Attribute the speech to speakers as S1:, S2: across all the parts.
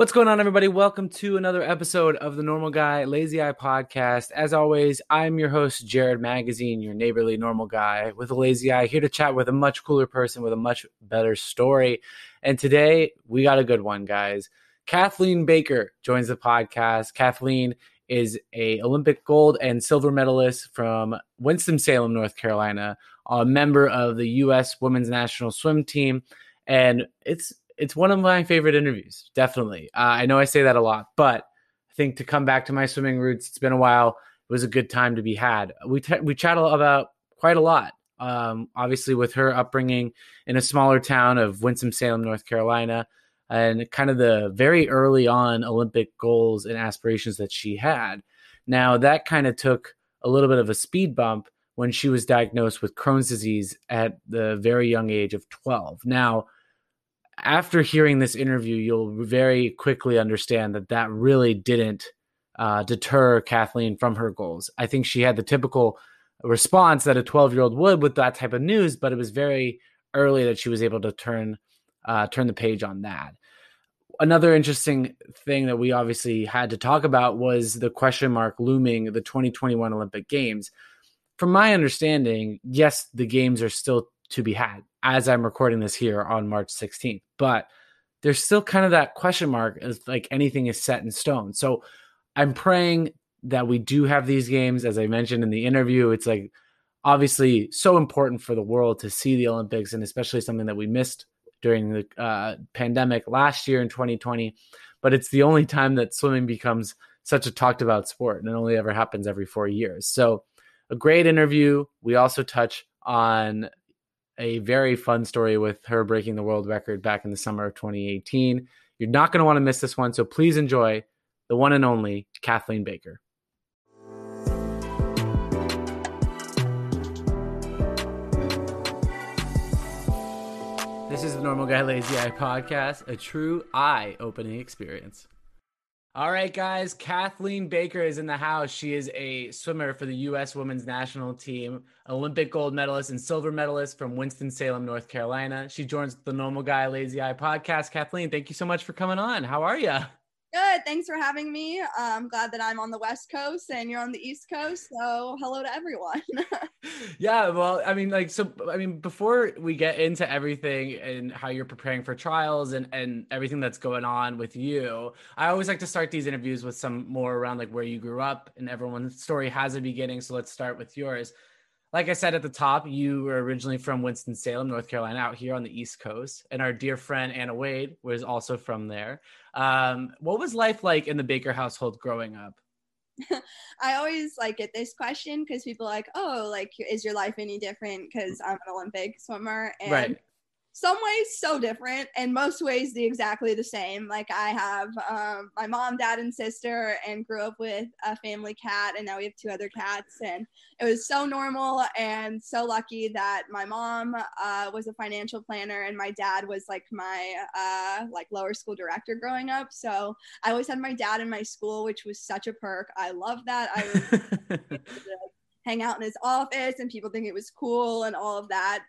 S1: What's going on, everybody? Welcome to another episode of the Normal Guy Lazy Eye podcast. As always, I'm your host, Jared Magazine, your neighborly normal guy with a lazy eye, here to chat with a much cooler person with a much better story. And today, we got a good one, guys. Kathleen Baker joins the podcast. Kathleen is a Olympic gold and silver medalist from Winston-Salem, North Carolina, a member of the U.S. Women's National Swim Team, and it's it's one of my favorite interviews. Definitely, uh, I know I say that a lot, but I think to come back to my swimming roots, it's been a while. It was a good time to be had. We t- we chat about quite a lot. Um, obviously, with her upbringing in a smaller town of Winston Salem, North Carolina, and kind of the very early on Olympic goals and aspirations that she had. Now that kind of took a little bit of a speed bump when she was diagnosed with Crohn's disease at the very young age of 12. Now after hearing this interview, you'll very quickly understand that that really didn't uh, deter Kathleen from her goals. I think she had the typical response that a 12 year old would with that type of news, but it was very early that she was able to turn uh, turn the page on that. Another interesting thing that we obviously had to talk about was the question mark looming the 2021 Olympic Games. From my understanding, yes, the games are still to be had as I'm recording this here on March 16th. But there's still kind of that question mark as like anything is set in stone. So I'm praying that we do have these games. As I mentioned in the interview, it's like obviously so important for the world to see the Olympics and especially something that we missed during the uh, pandemic last year in 2020. But it's the only time that swimming becomes such a talked about sport and it only ever happens every four years. So a great interview. We also touch on a very fun story with her breaking the world record back in the summer of 2018. You're not going to want to miss this one, so please enjoy the one and only Kathleen Baker. This is the Normal Guy Lazy Eye podcast, a true eye opening experience. All right, guys. Kathleen Baker is in the house. She is a swimmer for the U.S. women's national team, Olympic gold medalist and silver medalist from Winston-Salem, North Carolina. She joins the Normal Guy Lazy Eye podcast. Kathleen, thank you so much for coming on. How are you?
S2: Good. Thanks for having me. I'm glad that I'm on the West Coast and you're on the East Coast. So, hello to everyone.
S1: yeah. Well, I mean, like, so, I mean, before we get into everything and how you're preparing for trials and, and everything that's going on with you, I always like to start these interviews with some more around like where you grew up and everyone's story has a beginning. So, let's start with yours like I said at the top, you were originally from Winston-Salem, North Carolina, out here on the East Coast. And our dear friend Anna Wade was also from there. Um, what was life like in the Baker household growing up?
S2: I always like get this question because people are like, oh, like, is your life any different? Because I'm an Olympic swimmer. And right some ways so different and most ways the exactly the same. Like i have um, my mom dad and sister and grew up with a family cat and now we have two other cats and it was so normal and so lucky that my mom uh, was a financial planner and my dad was like my uh, like lower school director growing up. So i always had my dad in my school which was such a perk. I love that. I would hang out in his office and people think it was cool and all of that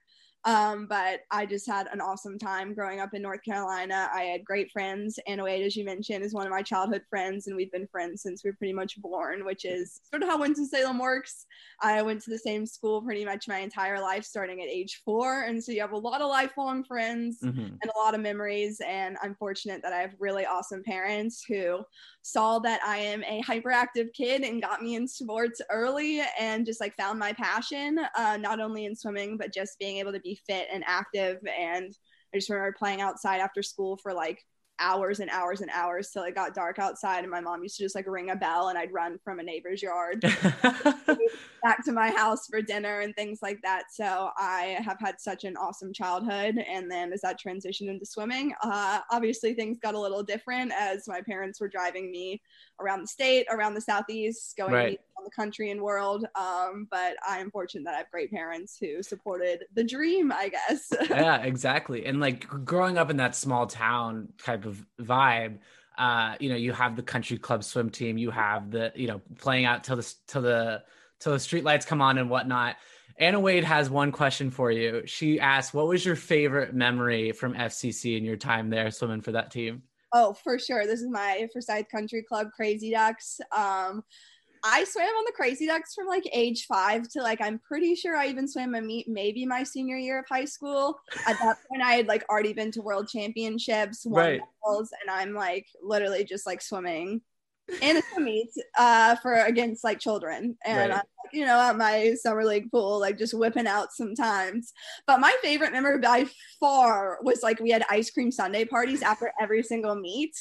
S2: um, but I just had an awesome time growing up in North Carolina. I had great friends. Anna Wade, as you mentioned, is one of my childhood friends, and we've been friends since we are pretty much born, which is sort of how Winston-Salem works. I went to the same school pretty much my entire life, starting at age four. And so you have a lot of lifelong friends mm-hmm. and a lot of memories. And I'm fortunate that I have really awesome parents who saw that I am a hyperactive kid and got me in sports early and just like found my passion, uh, not only in swimming, but just being able to be fit and active. And I just remember playing outside after school for like hours and hours and hours till it got dark outside and my mom used to just like ring a bell and I'd run from a neighbor's yard back to my house for dinner and things like that. So I have had such an awesome childhood and then as that transitioned into swimming, uh, obviously things got a little different as my parents were driving me around the state, around the southeast, going right. on the country and world. Um, but I am fortunate that I have great parents who supported the dream, I guess.
S1: yeah, exactly. And like growing up in that small town type of vibe, uh, you know, you have the country club swim team, you have the, you know, playing out till the till the till the street lights come on and whatnot. Anna Wade has one question for you. She asked, "What was your favorite memory from FCC in your time there swimming for that team?"
S2: Oh, for sure. This is my Forsyth Country Club Crazy Ducks. Um, I swam on the Crazy Ducks from like age five to like I'm pretty sure I even swam a meet maybe my senior year of high school. At that point, I had like already been to World Championships, won
S1: Right.
S2: medals, and I'm like literally just like swimming in a swim meet uh, for against like children, and
S1: Right.
S2: I'm you know at my summer league pool like just whipping out sometimes. But my favorite memory by far was like we had ice cream sundae parties after every single meet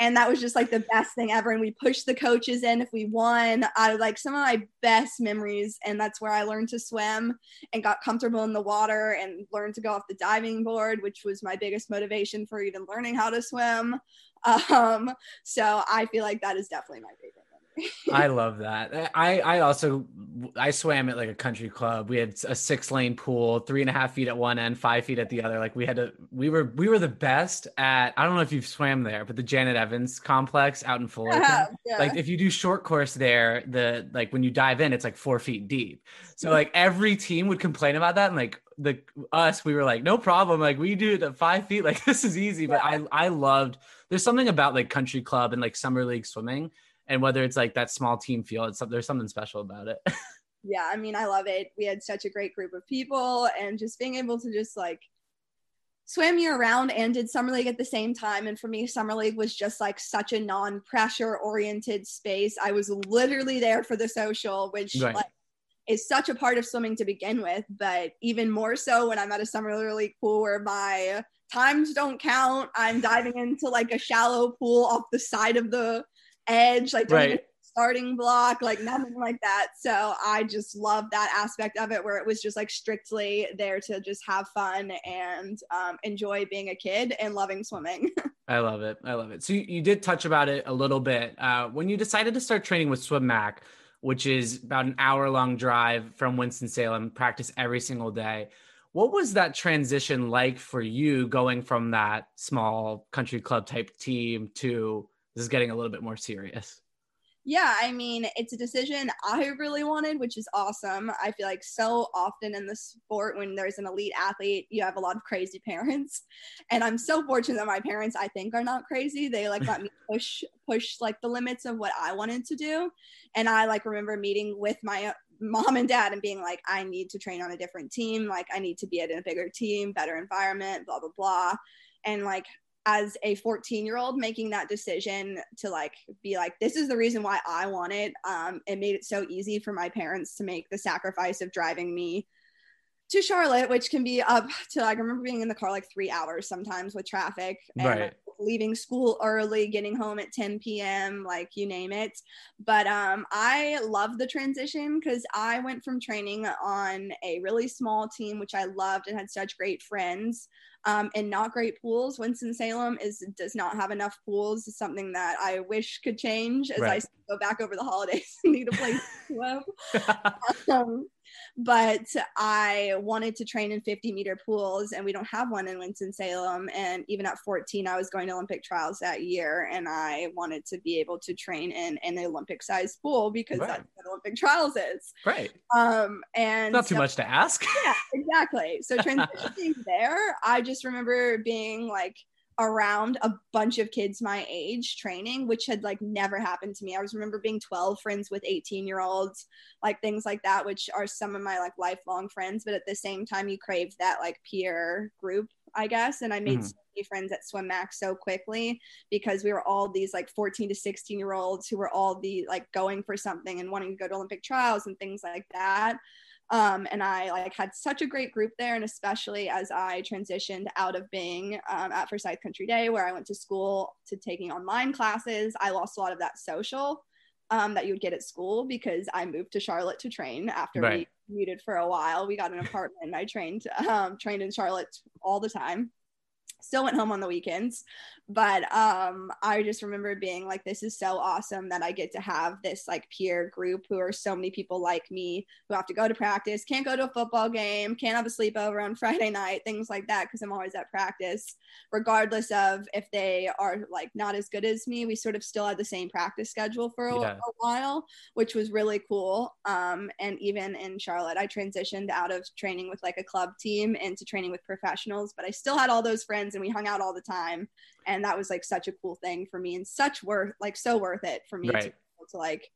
S2: and that was just like the best thing ever. And we pushed the coaches in. If we won of like some of my best memories and that's where i learned to swim and got comfortable in the water and learned to go off the diving board which was my biggest motivation for even learning how to swim. Um so i feel like that is definitely my favorite
S1: I love that. Eh, I I also I swam at like a country club. We had a six lane pool, three and a half feet at one end, five feet at the other. Like we had to we were we were the best at I don't know if you've swam there, but the Janet Evans complex out in Fullerton.
S2: yeah, yeah.
S1: Like if you do short course there, the like when you dive in, it's like four feet deep. So like every team would complain about that, and like the us, we were like, no problem. Like we do it at five feet. Like this is easy. But I I loved. There's something about like country club and like summer league swimming, and whether it's like that small team feel, it's there's something special about it.
S2: yeah i mean i love it we had such a great group of people and just being able to just like swam year round and did summer league at the same time and for me summer league was just like such a non-pressure oriented space i was literally there for the social which
S1: Right.
S2: like is such a part of swimming to begin with but even more so when i'm at a summer league pool where my times don't count i'm diving into like a shallow pool off the side of the edge like
S1: Right.
S2: starting block, like nothing like that. So I just love that aspect of it where it was just like strictly there to just have fun and um, enjoy being a kid and loving swimming.
S1: I love it. I love it. So you, you did touch about it a little bit uh, when you decided to start training with Swim Mac, which is about an hour long drive from Winston Salem, practice every single day. What was that transition like for you going from that small country club type team to this is getting a little bit more serious?
S2: yeah, I mean, it's a decision I really wanted, which is awesome. I feel like so often in the sport, when there's an elite athlete, you have a lot of crazy parents. And I'm so fortunate that my parents, I think, are not crazy. They like let me push, push like the limits of what I wanted to do. And I like remember meeting with my uh, mom and dad and being like, I need to train on a different team. Like, I need to be at a bigger team, better environment, blah, blah, blah. And like, as a 14 year old making that decision to like be like this is the reason why i want it um it made it so easy for my parents to make the sacrifice of driving me to charlotte which can be up to i remember being in the car like three hours sometimes with traffic and
S1: Right.
S2: Leaving school early getting home at 10 p.m like you name it but um i love the transition because i went from training on a really small team which i loved and had such great friends um, and not great pools. Winston Salem is does not have enough pools. It's something that I wish could change as I go back over the holidays and need a place to swim. Um, but I wanted to train in 50 meter pools, and we don't have one in Winston Salem. And even at 14, I was going to Olympic trials that year, and I wanted to be able to train in an Olympic sized pool because
S1: Right.
S2: that's what Olympic trials is.
S1: right.
S2: Um, and
S1: Not too
S2: so-
S1: much to ask.
S2: yeah, exactly. So transitioning there, I just remember being like around a bunch of kids my age training, which had like never happened to me. I was remember being 12 friends with 18 year olds, like things like that, which are some of my like lifelong friends. But at the same time, you crave that like peer group, I guess. And I made
S1: Mhm.
S2: so many friends at Swim Max so quickly because we were all these like 14 to 16 year olds who were all the like going for something and wanting to go to Olympic trials and things like that um, and I like had such a great group there, and especially as I transitioned out of being um, at Forsyth Country Day, where I went to school to taking online classes, I lost a lot of that social um, that you would get at school because I moved to Charlotte to train after
S1: Right.
S2: we muted for a while. We got an apartment, and I trained um, trained in Charlotte all the time. Still went home on the weekends, but um, I just remember being like, "This is so awesome that I get to have this like peer group who are so many people like me who have to go to practice, can't go to a football game, can't have a sleepover on Friday night, things like that, because I'm always at practice, regardless of if they are like not as good as me. We sort of still had the same practice schedule for a,
S1: Yeah.
S2: a while, which was really cool. Um, and even in Charlotte, I transitioned out of training with like a club team into training with professionals, but I still had all those friends and we hung out all the time. And and that was like such a cool thing for me and such worth like so worth it for me right. to, to like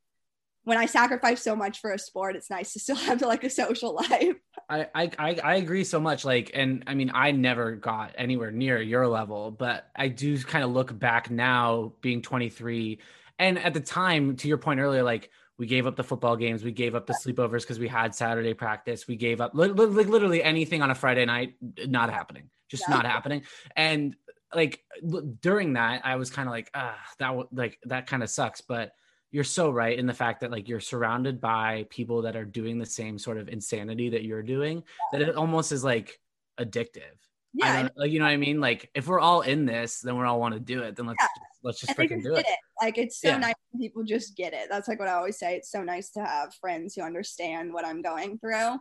S2: when I sacrifice so much for a sport, it's nice to still have like a social life.
S1: I, I I agree so much. Like, and I mean, I never got anywhere near your level, but I do kind of look back now, being 23, and at the time, to your point earlier, like we gave up the football games, we gave up the sleepovers because we had Saturday practice, we gave up li- li- literally anything on a Friday night, not happening, just yeah. not happening, and like during that, I was kind of like, ah, that w- like that kind of sucks, but you're so right in the fact that like you're surrounded by people that are doing the same sort of insanity that you're doing that it almost is like addictive yeah like you know what i mean like if we're all in this then we all want to do it then let's yeah. just, let's just freaking do it.
S2: it. like it's so yeah. nice when people just get it that's like what i always say it's so nice to have friends who understand what i'm going through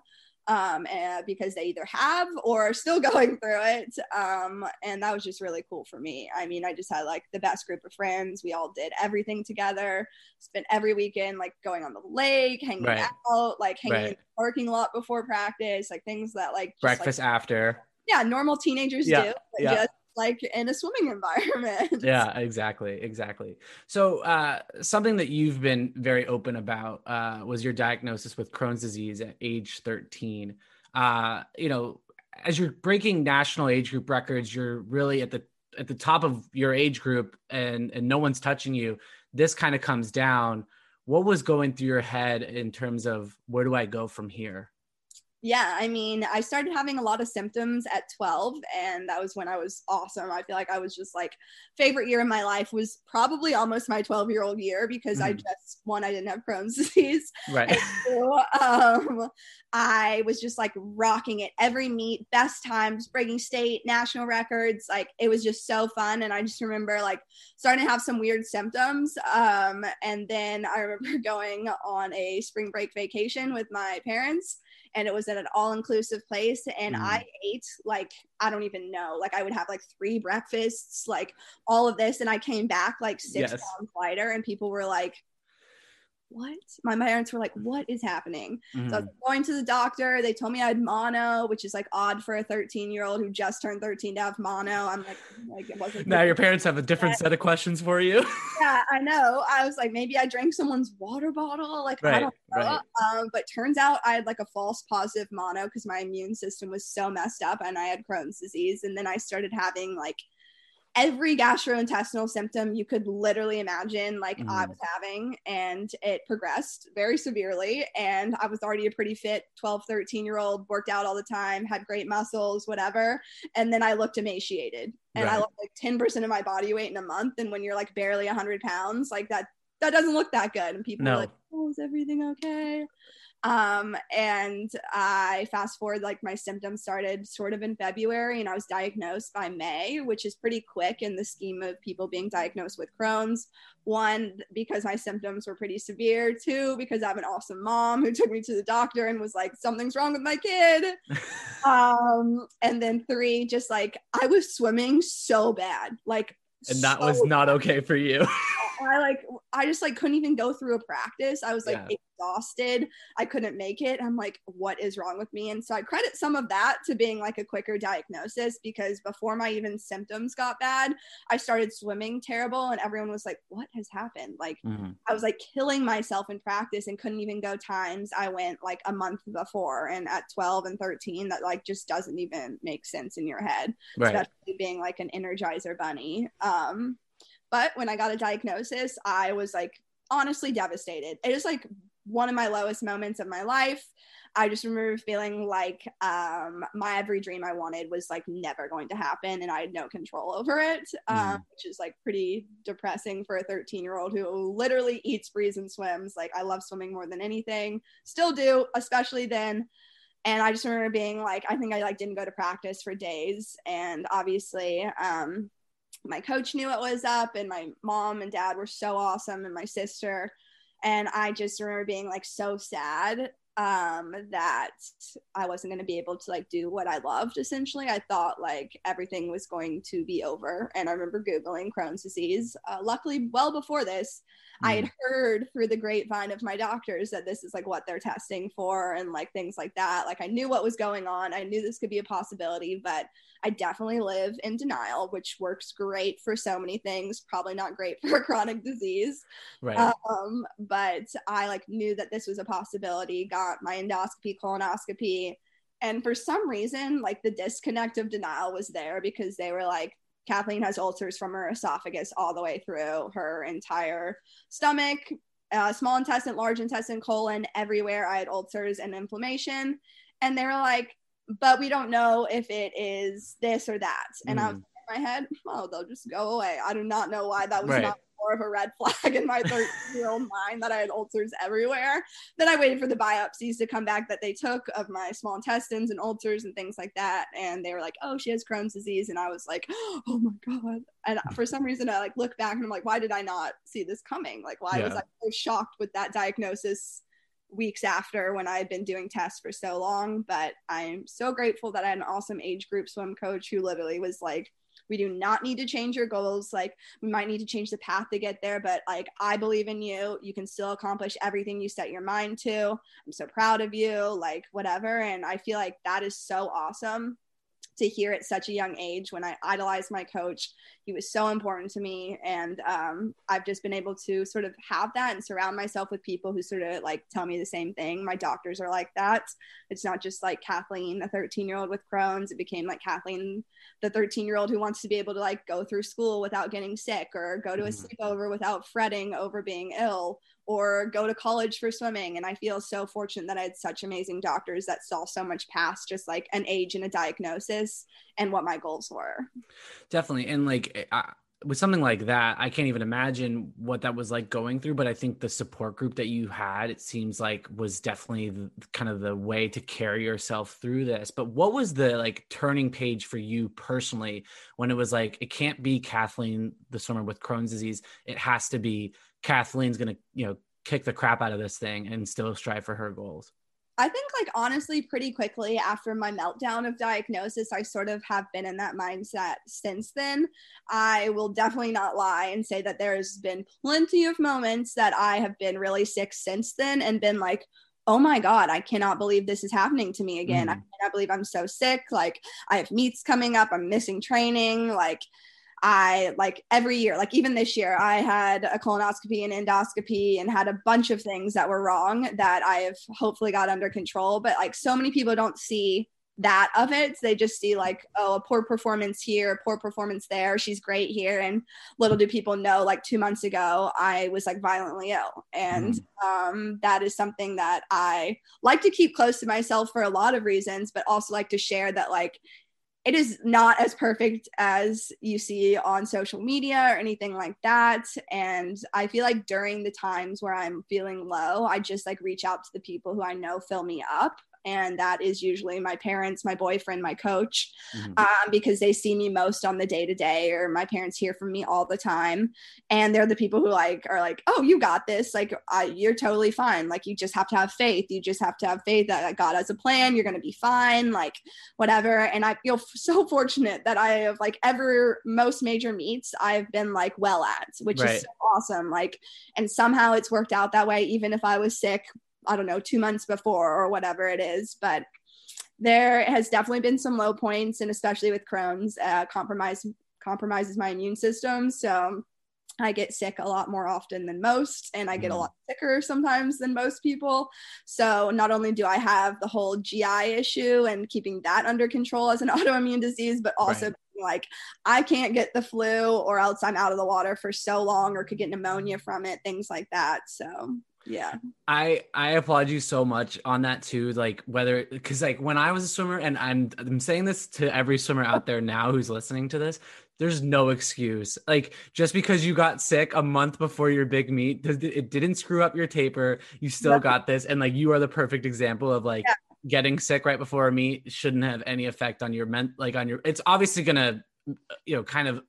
S2: um, and because they either have or are still going through it. Um, and that was just really cool for me. I mean, I just had like the best group of friends. We all did everything together, spent every weekend like going on the lake, hanging right. out, like hanging right. in the parking lot before practice, like things that like
S1: breakfast
S2: like,
S1: after.
S2: Yeah, normal teenagers yeah. do. yeah. Just like in a swimming environment.
S1: yeah, exactly, exactly. So uh, something that you've been very open about uh, was your diagnosis with Crohn's disease at age 13. Uh, you know, as you're breaking national age group records, you're really at the at the top of your age group, and and no one's touching you. This kind of comes down. What was going through your head in terms of where do I go from here?
S2: Yeah, I mean, I started having a lot of symptoms at 12, and that was when I was awesome. I feel like I was just like, favorite year in my life was probably almost my 12 year old year because mm. I just, one, I didn't have Crohn's disease.
S1: Right.
S2: Two, um, I was just like rocking it every meet, best times, breaking state, national records. Like, it was just so fun. And I just remember like starting to have some weird symptoms. Um, and then I remember going on a spring break vacation with my parents and it was at an all-inclusive place and mm. i ate like i don't even know like i would have like three breakfasts like all of this and i came back like six yes. pounds lighter and people were like what? My parents were like, what is happening? Mm-hmm. So I was mm-hmm. going to the doctor. They told me I had mono, which is like odd for a 13 year old who just turned 13 to have mono. I'm like, like it wasn't.
S1: Now your parents have a different set of questions for you.
S2: yeah, I know. I was like, maybe I drank someone's water bottle. Like, right, I don't know. Right. Um, but turns out I had like a false positive mono because my immune system was so messed up and I had Crohn's disease. And then I started having like every gastrointestinal symptom you could literally imagine like mm. i was having and it progressed very severely and i was already a pretty fit 12 13 year old worked out all the time had great muscles whatever and then i looked emaciated and right. i looked like 10% of my body weight in a month and when you're like barely 100 pounds like that that doesn't look that good and people no. are like oh is everything okay um, and I fast forward, like my symptoms started sort of in February, and I was diagnosed by May, which is pretty quick in the scheme of people being diagnosed with Crohn's. One, because my symptoms were pretty severe. Two, because I have an awesome mom who took me to the doctor and was like, something's wrong with my kid. um, and then three, just like I was swimming so bad, like
S1: and that so was not okay for you.
S2: I like I just like couldn't even go through a practice. I was like yeah. exhausted. I couldn't make it. I'm like, what is wrong with me? And so I credit some of that to being like a quicker diagnosis because before my even symptoms got bad, I started swimming terrible and everyone was like, what has happened? Like mm-hmm. I was like killing myself in practice and couldn't even go times I went like a month before. And at 12 and 13, that like just doesn't even make sense in your head, right. especially being like an energizer bunny. Um, but when I got a diagnosis, I was like honestly devastated. It was like one of my lowest moments of my life. I just remember feeling like um, my every dream I wanted was like never going to happen and I had no control over it, um, mm. which is like pretty depressing for a 13 year old who literally eats, breathes, and swims. Like, I love swimming more than anything, still do, especially then. And I just remember being like, I think I like didn't go to practice for days. And obviously, um, my coach knew it was up and my mom and dad were so awesome and my sister. And i just remember being like so sad um that i wasn't going to be able to like do what i loved essentially. I thought like everything was going to be over. And i remember googling crohn's disease. Uh, luckily well before this mm. i had heard through the grapevine of my doctors that this is like what they're testing for and like things like that like i knew what was going on i knew this could be a possibility but I definitely live in denial, which works great for so many things, probably not great for a chronic disease. Right. Um, but I like knew that this was a possibility, got my endoscopy, colonoscopy. And for some reason, like the disconnect of denial was there because they were like, Kathleen has ulcers from her esophagus all the way through her entire stomach, uh, small intestine, large intestine, colon, everywhere. I had ulcers and inflammation. And they were like, but we don't know if it is this or that. And mm. I was mm. in my head, oh, they'll just go away. I do not know why that was right. not more of a red flag in my 13 year old mind that I had ulcers everywhere. Then I waited for the biopsies to come back that they took of my small intestines and ulcers and things like that. And they were like, oh, she has Crohn's disease. And I was like, oh my God. And hmm. for some reason, I like look back and I'm like, why did I not see this coming? Like, why yeah. was I so shocked with that diagnosis? weeks after when I had been doing tests for so long. But I'm so grateful that I had an awesome age group swim coach who literally was like, we do not need to change your goals. Like, we might need to change the path to get there, but like, I believe in you. You can still accomplish everything you set your mind to. I'm so proud of you, like, whatever. And I feel like that is so awesome to hear at such a young age when I idolized my coach. He was so important to me. And um, I've just been able to sort of have that and surround myself with people who sort of like tell me the same thing. My doctors are like that. It's not just like Kathleen, the 13 year old with Crohn's. It became like Kathleen, the 13 year old who wants to be able to like go through school without getting sick or go to a mm-hmm. sleepover without fretting over being ill or go to college for swimming. And I feel so fortunate that I had such amazing doctors that saw so much past just like an age and a diagnosis and what my goals were.
S1: Definitely. And like, I, with something like that, I can't even imagine what that was like going through. But I think the support group that you had, it seems like was definitely the, kind of the way to carry yourself through this. But what was the like turning page for you personally when it was like, it can't be Kathleen, the swimmer with Crohn's disease. It has to be Kathleen's going to, you know, kick the crap out of this thing and still strive for her goals?
S2: I think, like, honestly, pretty quickly after my meltdown of diagnosis, I sort of have been in that mindset since then. I will definitely not lie and say that there's been plenty of moments that I have been really sick since then and been like, oh my god i cannot believe this is happening to me again mm. i cannot believe i'm so sick like i have meets coming up i'm missing training like I like every year, like even this year, I had a colonoscopy and endoscopy and had a bunch of things that were wrong that I have hopefully got under control. But like so many people don't see that of it. They just see like, oh, a poor performance here, a poor performance there. She's great here. And little do people know, like two months ago, I was like violently ill. And mm. um, that is something that I like to keep close to myself for a lot of reasons, but also like to share that like it is not as perfect as you see on social media or anything like that. And i feel like during the times where i'm feeling low i just like reach out to the people who i know fill me up and that is usually my parents my boyfriend my coach mm-hmm. um, because they see me most on the day to day or my parents hear from me all the time and they're the people who like are like oh you got this like I, you're totally fine like you just have to have faith you just have to have faith that god has a plan you're gonna be fine like whatever and i feel so fortunate that i have like ever most major meets i've been like well at which right. is so awesome like and somehow it's worked out that way even if i was sick I don't know, two months before or whatever it is. But there has definitely been some low points, and especially with Crohn's, uh, compromise compromises my immune system. So I get sick a lot more often than most, and I get a mm. lot sicker sometimes than most people. So, not only do I have the whole GI issue and keeping that under control as an autoimmune disease, but also right. like I can't get the flu, or else I'm out of the water for so long, or could get pneumonia from it, things like that. So, yeah.
S1: I i applaud you so much on that too like whether because like when i was a swimmer and i'm i'm saying this to every swimmer out there now who's listening to this there's no excuse. Like just because you got sick a month before your big meet it didn't screw up your taper. You still got this and like you are the perfect example of like yeah. getting sick right before a meet shouldn't have any effect on your ment like on your it's obviously gonna you know kind of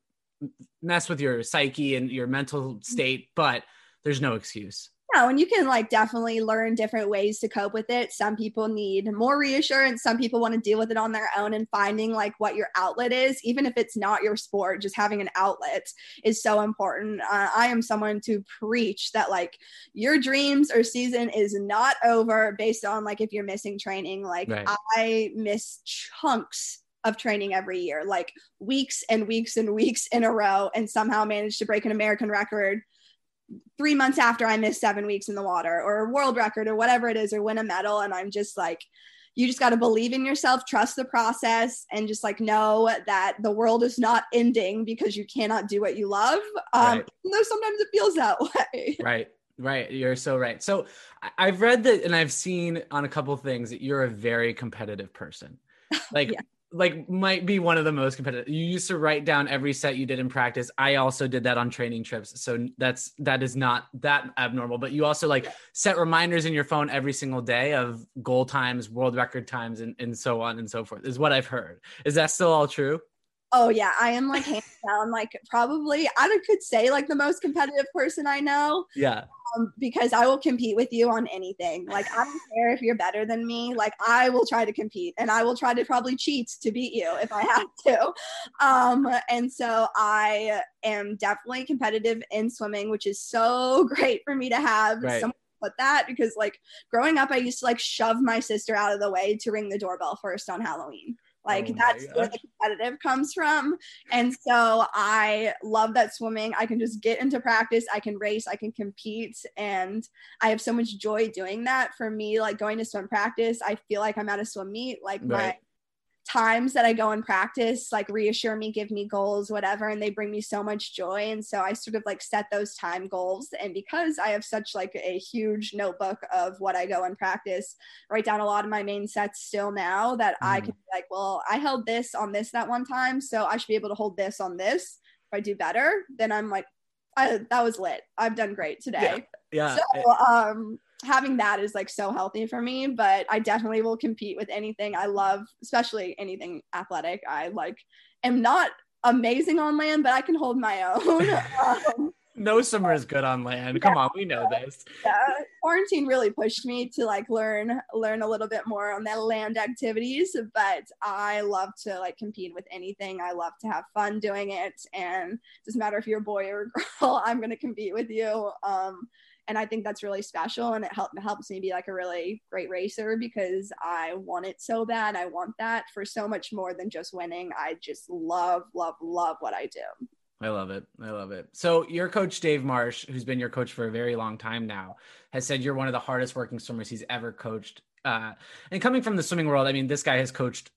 S1: mess with your psyche and your mental mm-hmm. state but there's no excuse
S2: Yeah, and you can like definitely learn different ways to cope with it. Some people need more reassurance. Some people want to deal with it on their own and finding like what your outlet is, even if it's not your sport, just having an outlet is so important. Uh, I am someone to preach that like your dreams or season is not over based on like if you're missing training. Like right. I miss chunks of training every year, like weeks and weeks and weeks in a row, and somehow managed to break an American record three months after I missed seven weeks in the water or a world record or whatever it is or win a medal. And I'm just like, you just got to believe in yourself, trust the process, and just like know that the world is not ending because you cannot do what you love. Um, right. Though sometimes it feels that way.
S1: Right. Right. You're so right. So I've read that and I've seen on a couple things that you're a very competitive person. Like yeah like might be one of the most competitive. You used to write down every set you did in practice. I also did that on training trips. So that's that is not that abnormal, but you also like set reminders in your phone every single day of goal times, world record times and, and so on and so forth. Is what I've heard. Is that still all true?
S2: Oh yeah, I am like hands down like probably I could say like the most competitive person I know.
S1: Yeah
S2: um, because I will compete with you on anything. Like I don't care if you're better than me. Like I will try to compete, and I will try to probably cheat to beat you if I have to. Um, and so I am definitely competitive in swimming, which is so great for me to have. Right. Someone put that because like growing up, I used to like shove my sister out of the way to ring the doorbell first on Halloween. Like oh that's where the competitive comes from. And so I love that swimming. I can just get into practice, I can race, I can compete, and I have so much joy doing that. For me, like going to swim practice, I feel like I'm at a swim meet. Like right. my times that I go and practice like reassure me, give me goals, whatever, and they bring me so much joy. And so I sort of like set those time goals. And because I have such like a huge notebook of what I go and practice, write down a lot of my main sets still now that mm. I can be like, well, I held this on this that one time, so I should be able to hold this on this. If I do better, then I'm like, I, that was lit. I've done great today.
S1: Yeah.
S2: yeah. So um having that is like so healthy for me but i definitely will compete with anything. I love especially anything athletic. I like am not amazing on land but i can hold my own.
S1: Um, no summer is good on land. Come yeah, on we know this.
S2: Yeah. Quarantine really pushed me to like learn learn a little bit more on that land activities but i love to like compete with anything. I love to have fun doing it and it doesn't matter if you're a boy or a girl i'm going to compete with you. Um and I think that's really special and it, help, helps me be like a really great racer because I want it so bad. I want that for so much more than just winning. I just love, love, love what I do.
S1: I love it. I love it. So your coach Dave Marsh, who's been your coach for a very long time now, has said you're one of the hardest working swimmers he's ever coached. Uh, and coming from the swimming world, I mean, this guy has coached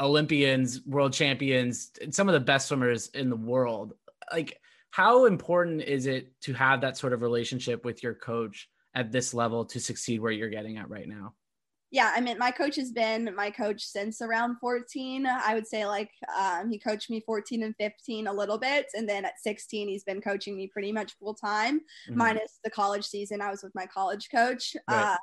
S1: Olympians, world champions, some of the best swimmers in the world. Like, how important is it to have that sort of relationship with your coach at this level to succeed where you're getting at right now?
S2: Yeah, I mean, my coach has been my coach since around 14. I would say, like, um, he coached me 14 and 15 a little bit. And then at 16, he's been coaching me pretty much full time, mm-hmm. minus the college season. I was with my college coach. Right. Uh,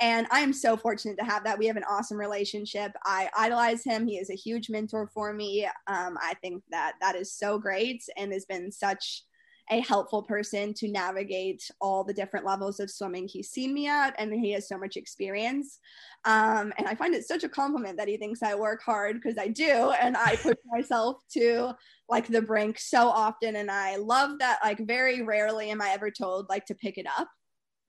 S2: and I am so fortunate to have that. We have an awesome relationship. I idolize him. He is a huge mentor for me. Um, I think that that is so great and has been such a helpful person to navigate all the different levels of swimming he's seen me at. And he has so much experience. Um, and I find it such a compliment that he thinks I work hard because I do. And I push myself to like the brink so often. And I love that, like, very rarely am I ever told, like, to pick it up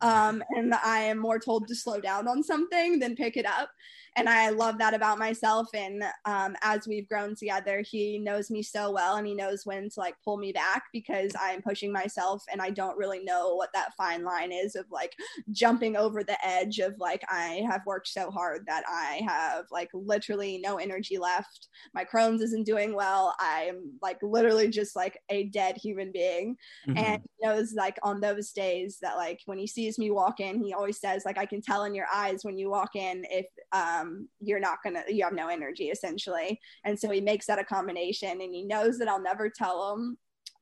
S2: um, and I am more told to slow down on something than pick it up and I love that about myself. And um, as we've grown together, he knows me so well, and he knows when to like pull me back because I'm pushing myself, and I don't really know what that fine line is of like jumping over the edge of like I have worked so hard that I have like literally no energy left. My Crohn's isn't doing well. I'm like literally just like a dead human being, mm-hmm. and he knows like on those days that like when he sees me walk in, he always says like I can tell in your eyes when you walk in if um, um, you're not gonna you have no energy essentially and so he makes that a combination and he knows that i'll never tell him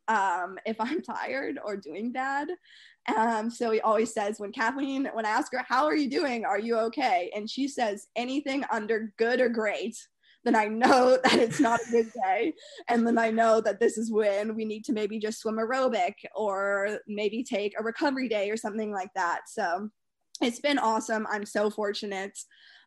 S2: um, if i'm tired or doing bad um, so he always says when kathleen when i ask her how are you doing are you okay and she says anything under good or great then I know that it's not a good day. And then I know that this is when we need to maybe just swim aerobic or maybe take a recovery day or something like that. So it's been awesome. I'm so fortunate.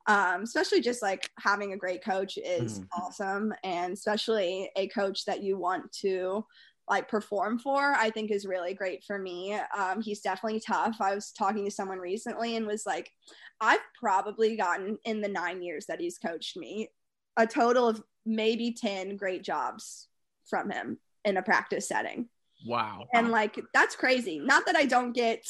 S2: Um, especially just like having a great coach is mm. awesome. And especially a coach that you want to like perform for i think is really great for me um, he's definitely tough i was talking to someone recently and was like i've probably gotten in the nine years that he's coached me a total of maybe 10 great jobs from him in a practice setting
S1: wow
S2: and like that's crazy not that i don't get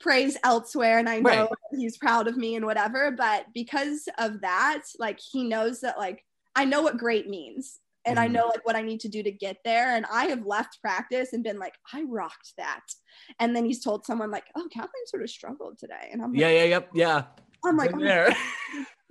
S2: praise elsewhere and i know right. he's proud of me and whatever but because of that like he knows that like i know what great means and mm-hmm. I know like what I need to do to get there. And I have left practice and been like, I rocked that. And then he's told someone like, oh, Kathleen sort of struggled today. And I'm like,
S1: yeah, yeah, yep, yeah.
S2: I'm like, oh, there.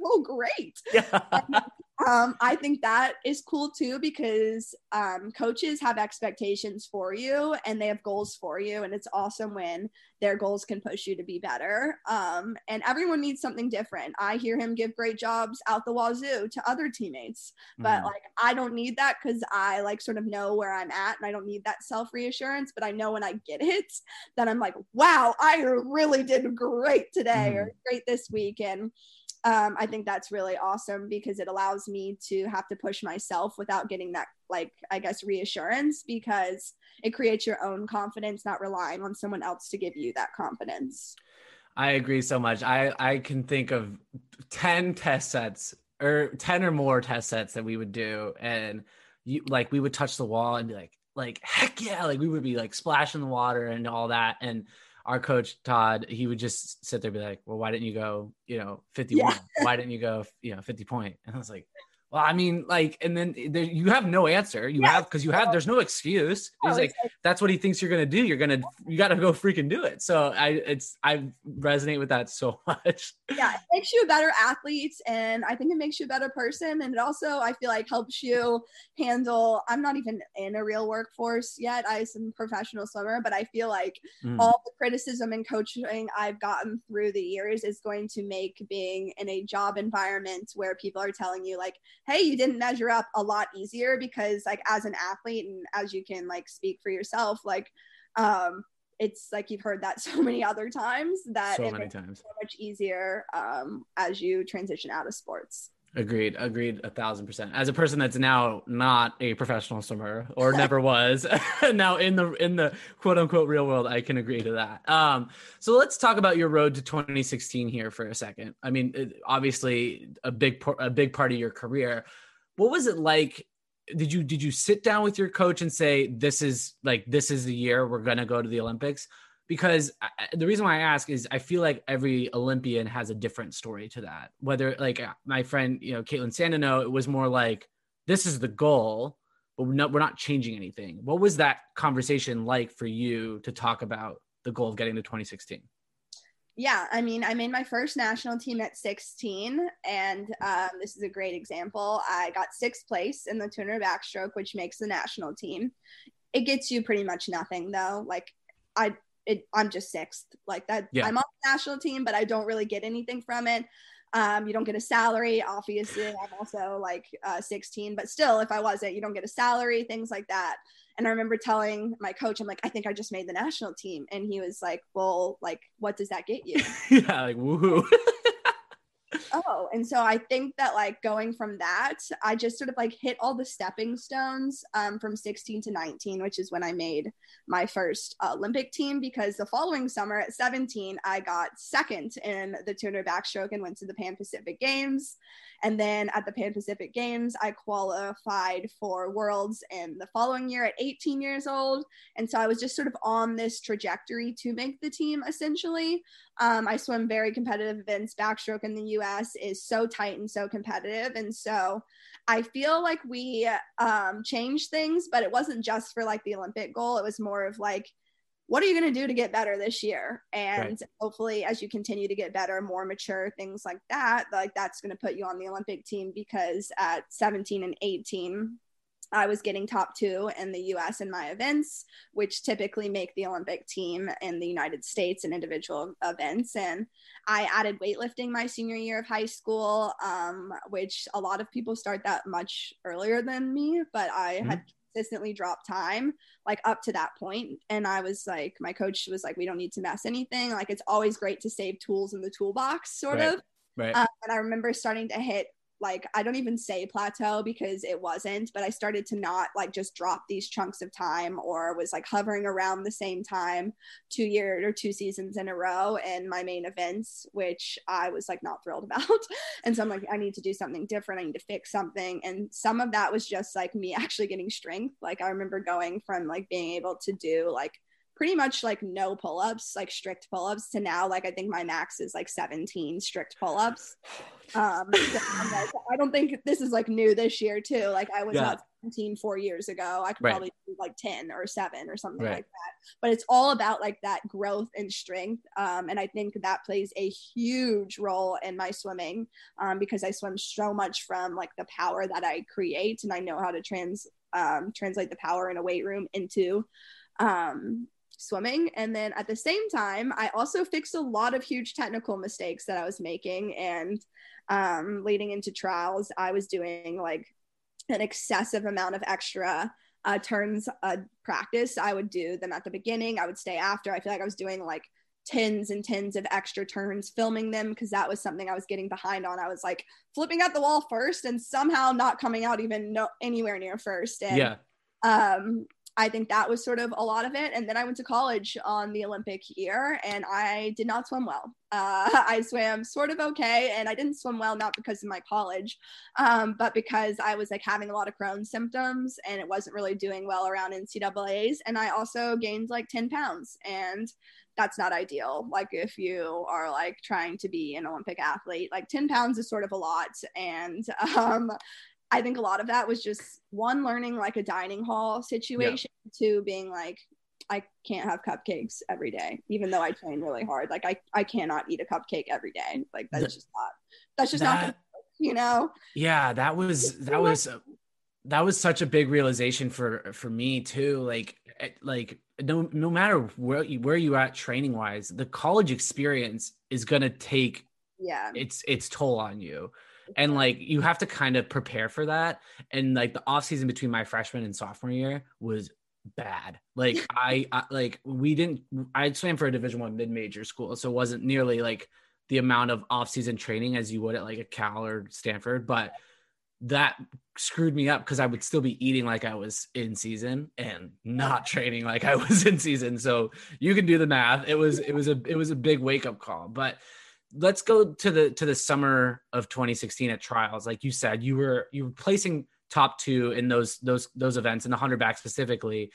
S2: oh, great. Yeah. Um, I think that is cool too because um, coaches have expectations for you and they have goals for you, and it's awesome when their goals can push you to be better. Um, and everyone needs something different. I hear him give great jobs out the wazoo to other teammates, but mm. like I don't need that because I like sort of know where I'm at, and I don't need that self reassurance. But I know when I get it, that I'm like, wow, I really did great today mm. or great this week, and um, I think that's really awesome because it allows me to have to push myself without getting that, like, I guess, reassurance because it creates your own confidence, not relying on someone else to give you that confidence.
S1: I agree so much. I, I can think of 10 test sets or 10 or more test sets that we would do. And you like, we would touch the wall and be like, like, heck yeah. Like, we would be like splashing the water and all that. And, our coach Todd, he would just sit there and be like, "Well, why didn't you go, you know, 51? Yeah. why didn't you go, you know, 50 point?" And I was like, well, I mean, like, and then there, you have no answer. You have because you have. There's no excuse. He's like, that's what he thinks you're gonna do. You're gonna, you got to go freaking do it. So I, it's, I resonate with that so much.
S2: Yeah, it makes you a better athlete, and I think it makes you a better person, and it also I feel like helps you handle. I'm not even in a real workforce yet. I am a professional swimmer, but I feel like mm. all the criticism and coaching I've gotten through the years is going to make being in a job environment where people are telling you like hey you didn't measure up a lot easier because like as an athlete and as you can like speak for yourself like um it's like you've heard that so many other times that
S1: so many times.
S2: so much easier um as you transition out of sports
S1: Agreed. Agreed. A thousand percent. As a person that's now not a professional swimmer or never was, now in the in the quote unquote real world, I can agree to that. Um, so let's talk about your road to 2016 here for a second. I mean, it, obviously a big a big part of your career. What was it like? Did you did you sit down with your coach and say this is like this is the year we're gonna go to the Olympics? Because I, the reason why I ask is I feel like every Olympian has a different story to that. Whether like uh, my friend, you know, Kaitlin Sandeno, it was more like this is the goal, but we're not we're not changing anything. What was that conversation like for you to talk about the goal of getting to 2016?
S2: Yeah, I mean, I made my first national team at 16, and um, this is a great example. I got sixth place in the 200 backstroke, which makes the national team. It gets you pretty much nothing, though. Like, I it, I'm just sixth. Like that, yeah. I'm on the national team, but I don't really get anything from it. Um, you don't get a salary. Obviously, I'm also like uh, 16, but still, if I wasn't, you don't get a salary, things like that. And I remember telling my coach, I'm like, I think I just made the national team, and he was like, Well, like, what does that get you?
S1: yeah, like woohoo.
S2: oh and so i think that like going from that i just sort of like hit all the stepping stones um, from 16 to 19 which is when i made my first uh, olympic team because the following summer at 17 i got second in the 200 backstroke and went to the pan pacific games and then at the pan pacific games i qualified for worlds in the following year at 18 years old and so i was just sort of on this trajectory to make the team essentially um, I swim very competitive events. Backstroke in the US is so tight and so competitive. And so I feel like we um, changed things, but it wasn't just for like the Olympic goal. It was more of like, what are you going to do to get better this year? And right. hopefully, as you continue to get better, more mature, things like that, like that's going to put you on the Olympic team because at 17 and 18, I was getting top two in the US in my events, which typically make the Olympic team in the United States in individual events. And I added weightlifting my senior year of high school, um, which a lot of people start that much earlier than me, but I mm-hmm. had consistently drop time like up to that point. And i was like my coach was like we don't need to mess anything. Like it's always great to save tools in the toolbox sort
S1: right.
S2: of.
S1: Right. Um,
S2: and i remember starting to hit like I don't even say plateau because it wasn't, but I started to not like just drop these chunks of time or was like hovering around the same time two years or two seasons in a row in my main events, which I was like not thrilled about. and so I'm like, I need to do something different. I need to fix something. And some of that was just like me actually getting strength. Like I remember going from like being able to do like pretty much like no pull-ups like strict pull-ups to now like i think my max is like 17 strict pull-ups um so i don't think this is like new this year too like i was yeah. not 17 four years ago i could right. probably do like 10 or 7 or something right. like that but it's all about like that growth and strength um and i think that plays a huge role in my swimming um because i swim so much from like the power that i create and i know how to trans um translate the power in a weight room into um swimming. And then at the same time, I also fixed a lot of huge technical mistakes that I was making. And um, leading into trials, I was doing like an excessive amount of extra uh, turns uh, practice. I would do them at the beginning, I would stay after. I feel like I was doing like tens and tens of extra turns filming them because that was something I was getting behind on. I was like flipping at the wall first and somehow not coming out even no anywhere near first. And
S1: yeah.
S2: um I think that was sort of a lot of it. And then I went to college on the Olympic year and I did not swim well. Uh, I swam sort of okay. And I didn't swim well, not because of my college, um, but because I was like having a lot of Crohn's symptoms and it wasn't really doing well around NCAAs. And I also gained like 10 pounds. And that's not ideal. Like if you are like trying to be an Olympic athlete, like 10 pounds is sort of a lot. And um, I think a lot of that was just one learning like a dining hall situation, yeah. two being like, I can't have cupcakes every day, even though I train really hard. Like I, I cannot eat a cupcake every day. Like that's just not, that's just that, not, you know?
S1: Yeah, that was, that was, that was such a big realization for, for me too. Like, eh, like no, no matter where you, where you at training wise, the college experience is going to take
S2: yeah
S1: it's its toll on you and like you have to kind of prepare for that. And like the off season between my freshman and sophomore year was bad. Like I, I, like we didn't i swam for a division one mid-major school so it wasn't nearly like the amount of off-season training as you would at like a cal or stanford but that screwed me up because i would still be eating like i was in season and not training like i was in season. So you can do the math. It was it was a it was a big wake-up call but let's go to the to the summer of 2016 at trials. Like you said, you were you were placing top two in those those those events in the hundred back specifically.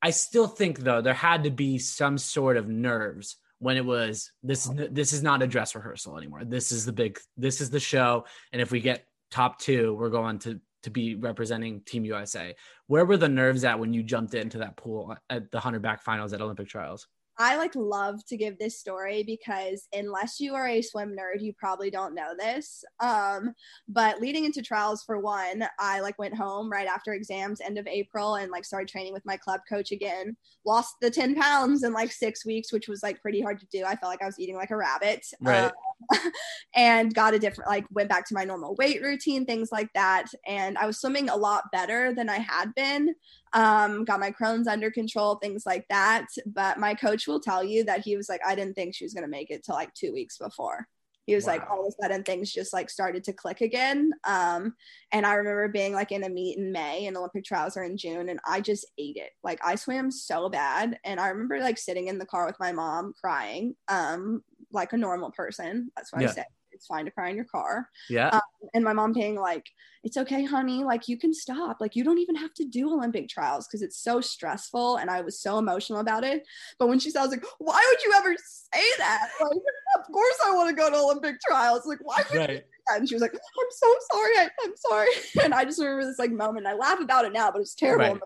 S1: I still think though there had to be some sort of nerves when it was this this is not a dress rehearsal anymore. This is the big this is the show, and if we get top two, we're going to to be representing Team USA. Where were the nerves at when you jumped into that pool at the hundred back finals at Olympic trials?
S2: I like love to give this story because unless you are a swim nerd, you probably don't know this. Um, but leading into trials for one, I like went home right after exams, end of April, and like started training with my club coach again. Lost the 10 pounds in like six weeks, which was like pretty hard to do. I felt like I was eating like a rabbit.
S1: Right. Um,
S2: and got a different like went back to my normal weight routine things like that. And i was swimming a lot better than i had been. Um, got my crohn's under control things like that. But my coach will tell you that he was like i didn't think she was going to make it till like two weeks before. He was wow. like all of a sudden things just like started to click again. Um, and i remember being like in a meet in may and olympic trials are in june and i just ate it. Like i swam so bad. And i remember like sitting in the car with my mom crying. Um, like a normal person. That's what yeah. I say. It's fine to cry in your car.
S1: Yeah. Um,
S2: and my mom being like, it's okay, honey. Like, you can stop. Like, you don't even have to do Olympic trials because it's so stressful. And I was so emotional about it. But when she said, I was like, why would you ever say that? Like, of course I want to go to Olympic trials. Like, why would right. and she was like, I'm so sorry. I, am sorry. And I just remember this like moment. I laugh about it now, but it's terrible. Right.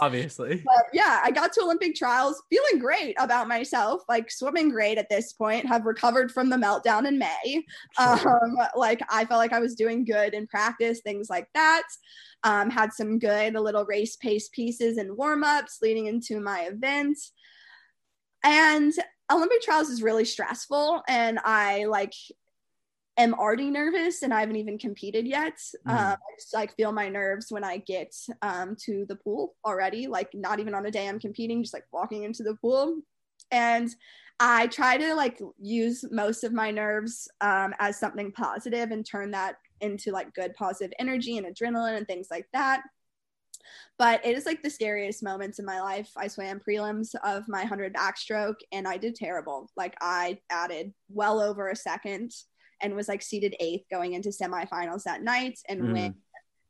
S1: Obviously.
S2: But yeah, I got to Olympic trials feeling great about myself, like swimming great at this point, have recovered from the meltdown in May. Sure. Um, like I felt like I was doing good in practice, things like that. Um, had some good little race pace pieces and warm ups leading into my event. And Olympic trials is really stressful. And I like am already nervous and I haven't even competed yet. Mm. Um, I just like feel my nerves when I get um, to the pool already, like not even on a day I'm competing, just like walking into the pool. And I try to like use most of my nerves um, as something positive and turn that into like good positive energy and adrenaline and things like that. But it is like the scariest moments in my life. I swam prelims of my 100 backstroke and I did terrible. Like I added well over a second and was like seeded eighth going into semifinals that night. And mm. when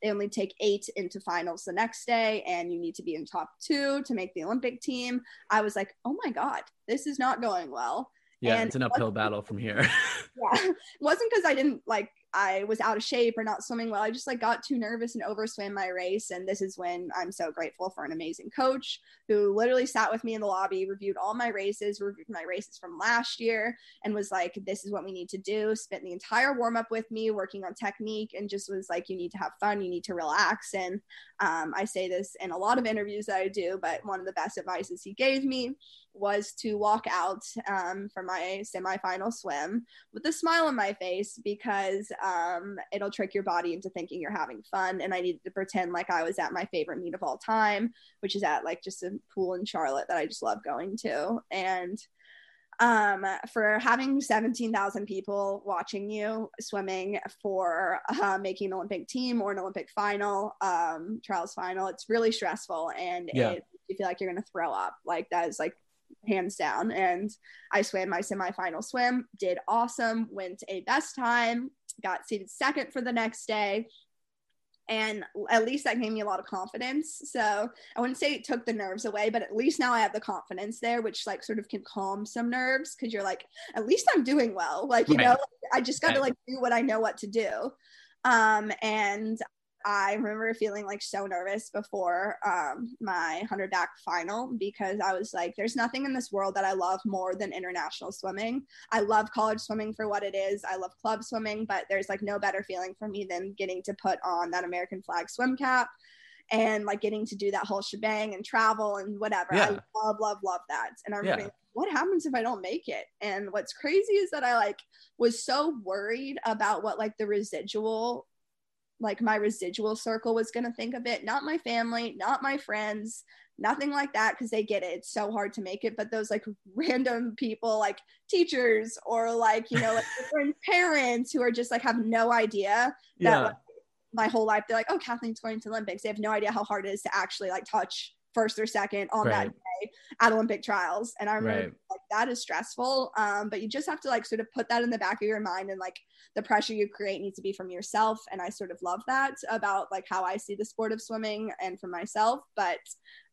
S2: they only take eight into finals the next day, and you need to be in top two to make the Olympic team, I was like, oh my God, this is not going well.
S1: Yeah, and it's an uphill battle from here.
S2: yeah, it wasn't because I didn't like I was out of shape or not swimming well. I just like got too nervous and overswam my race. And this is when I'm so grateful for an amazing coach who literally sat with me in the lobby, reviewed all my races, reviewed my races from last year, and was like, This is what we need to do. Spent the entire warm up with me working on technique and just was like, You need to have fun, you need to relax. And um, I say this in a lot of interviews that I do, but one of the best advices he gave me was to walk out um, for my semifinal swim with a smile on my face because um, it'll trick your body into thinking you're having fun. And I needed to pretend like I was at my favorite meet of all time, which is at like just a pool in Charlotte that I just love going to. And um, for having 17,000 people watching you swimming for uh, making an Olympic team or an Olympic final, um, trials final. It's really stressful and yeah. it, you feel like you're going to throw up. Like that is like hands down. And I swam my semifinal swim, did awesome, went a best time, got seeded second for the next day. And at least that gave me a lot of confidence. So I wouldn't say it took the nerves away, but at least now I have the confidence there, which like sort of can calm some nerves because you're like, at least I'm doing well. Like, you right. know, I just got to right. like do what I know what to do. Um, and I remember feeling like so nervous before um, my 100 back final because I was like, there's nothing in this world that I love more than international swimming. I love college swimming for what it is. I love club swimming, but there's like no better feeling for me than getting to put on that American flag swim cap and like getting to do that whole shebang and travel and whatever. Yeah. I love, love, love that. And I'm yeah. what happens if I don't make it? And what's crazy is that I like was so worried about what like the residual like my residual circle was going to think of it not my family not my friends nothing like that because they get it it's so hard to make it but those like random people like teachers or like you know like different parents who are just like have no idea that yeah. like, my whole life they're like oh kathleen's going to olympics they have no idea how hard it is to actually like touch first or second on right. that day at Olympic trials. And I remember right. That is stressful. Um, but you just have to like sort of put that in the back of your mind and like the pressure you create needs to be from yourself. And I sort of love that about like how I see the sport of swimming and for myself. But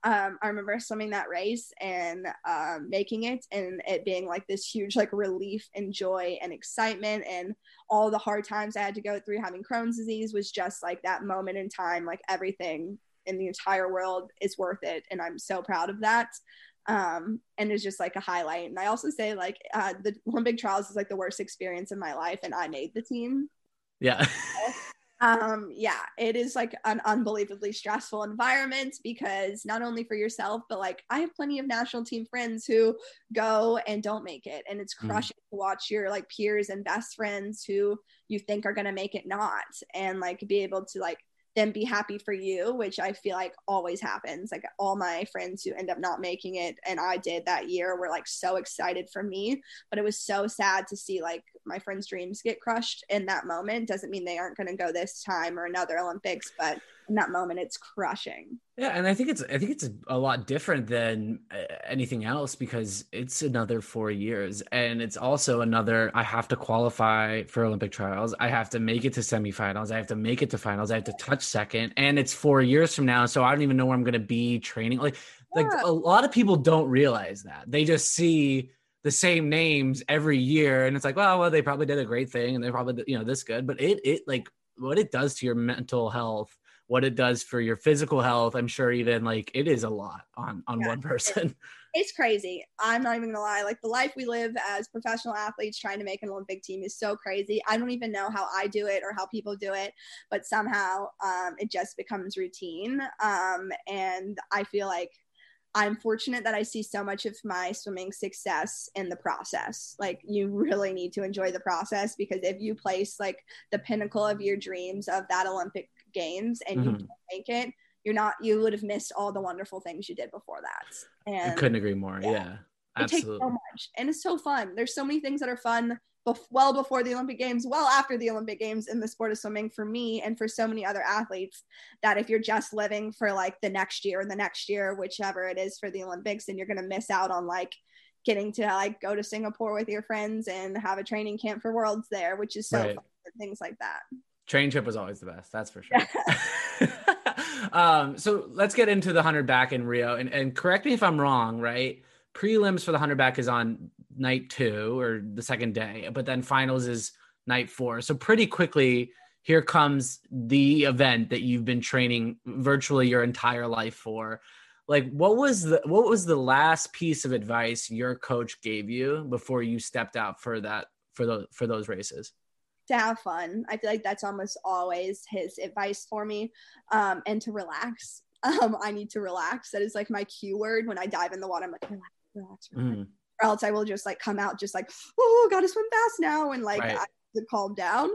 S2: um, I remember swimming that race and um, making it and it being like this huge like relief and joy and excitement and all the hard times I had to go through having Crohn's disease was just like that moment in time, like everything in the entire world is worth it and i'm so proud of that um, and it's just like a highlight and i also say like uh, the olympic trials is like the worst experience in my life and i made the team
S1: yeah
S2: um yeah it is like an unbelievably stressful environment because not only for yourself but like i have plenty of national team friends who go and don't make it and it's mm. crushing mm. to watch your like peers and best friends who you think are going to make it not and like be able to like them be happy for you, which I feel like always happens. Like all my friends who end up not making it, and I did that year, were like so excited for me. But it was so sad to see like my friends' dreams get crushed in that moment. Doesn't mean they aren't going to go this time or another Olympics, but in that moment it's crushing.
S1: Yeah and i think it's i think it's a lot different than uh, anything else because it's another four years and it's also another i have to qualify for olympic trials. I have to make it to semifinals. I have to make it to finals. I have to touch second and it's four years from now so i don't even know where i'm going to be training. Like yeah. like a lot of people don't realize that. They just see the same names every year and it's like well well they probably did a great thing and they're probably you know this good but it it like what it does to your mental health what it does for your physical health. I'm sure even like it is a lot on on yeah, one person.
S2: It's crazy. I'm not even gonna lie. Like the life we live as professional athletes trying to make an Olympic team is so crazy. I don't even know how I do it or how people do it, but somehow um, it just becomes routine. Um, and I feel like I'm fortunate that I see so much of my swimming success in the process. Like you really need to enjoy the process because if you place like the pinnacle of your dreams of that Olympic games and mm-hmm. you don't make it, you're not you would have missed all the wonderful things you did before that.
S1: And I couldn't agree more. Yeah. yeah absolutely.
S2: It takes so much. And it's so fun. There's so many things that are fun bef- well before the Olympic Games, well after the Olympic Games in the sport of swimming for me and for so many other athletes that if you're just living for like the next year and the next year, whichever it is for the Olympics, then you're going to miss out on like getting to like go to Singapore with your friends and have a training camp for worlds there, which is so right. fun, things like that.
S1: Train trip was always the best, that's for sure. um, so let's get into the hundred back in Rio and, and correct me if I'm wrong, right? Prelims for the hundred back is on night two or the second day, but then finals is night four. So pretty quickly, here comes the event that you've been training virtually your entire life for. Like, what was the what was the last piece of advice your coach gave you before you stepped out for that for those for those races?
S2: To have fun. I feel like that's almost always his advice for me, um, and to relax. Um, I need to relax. That is like my cue word when I dive in the water. I'm like, relax, relax, relax. Mm or else I will just like come out just like, oh, gotta swim fast now, and like right. I to calm down.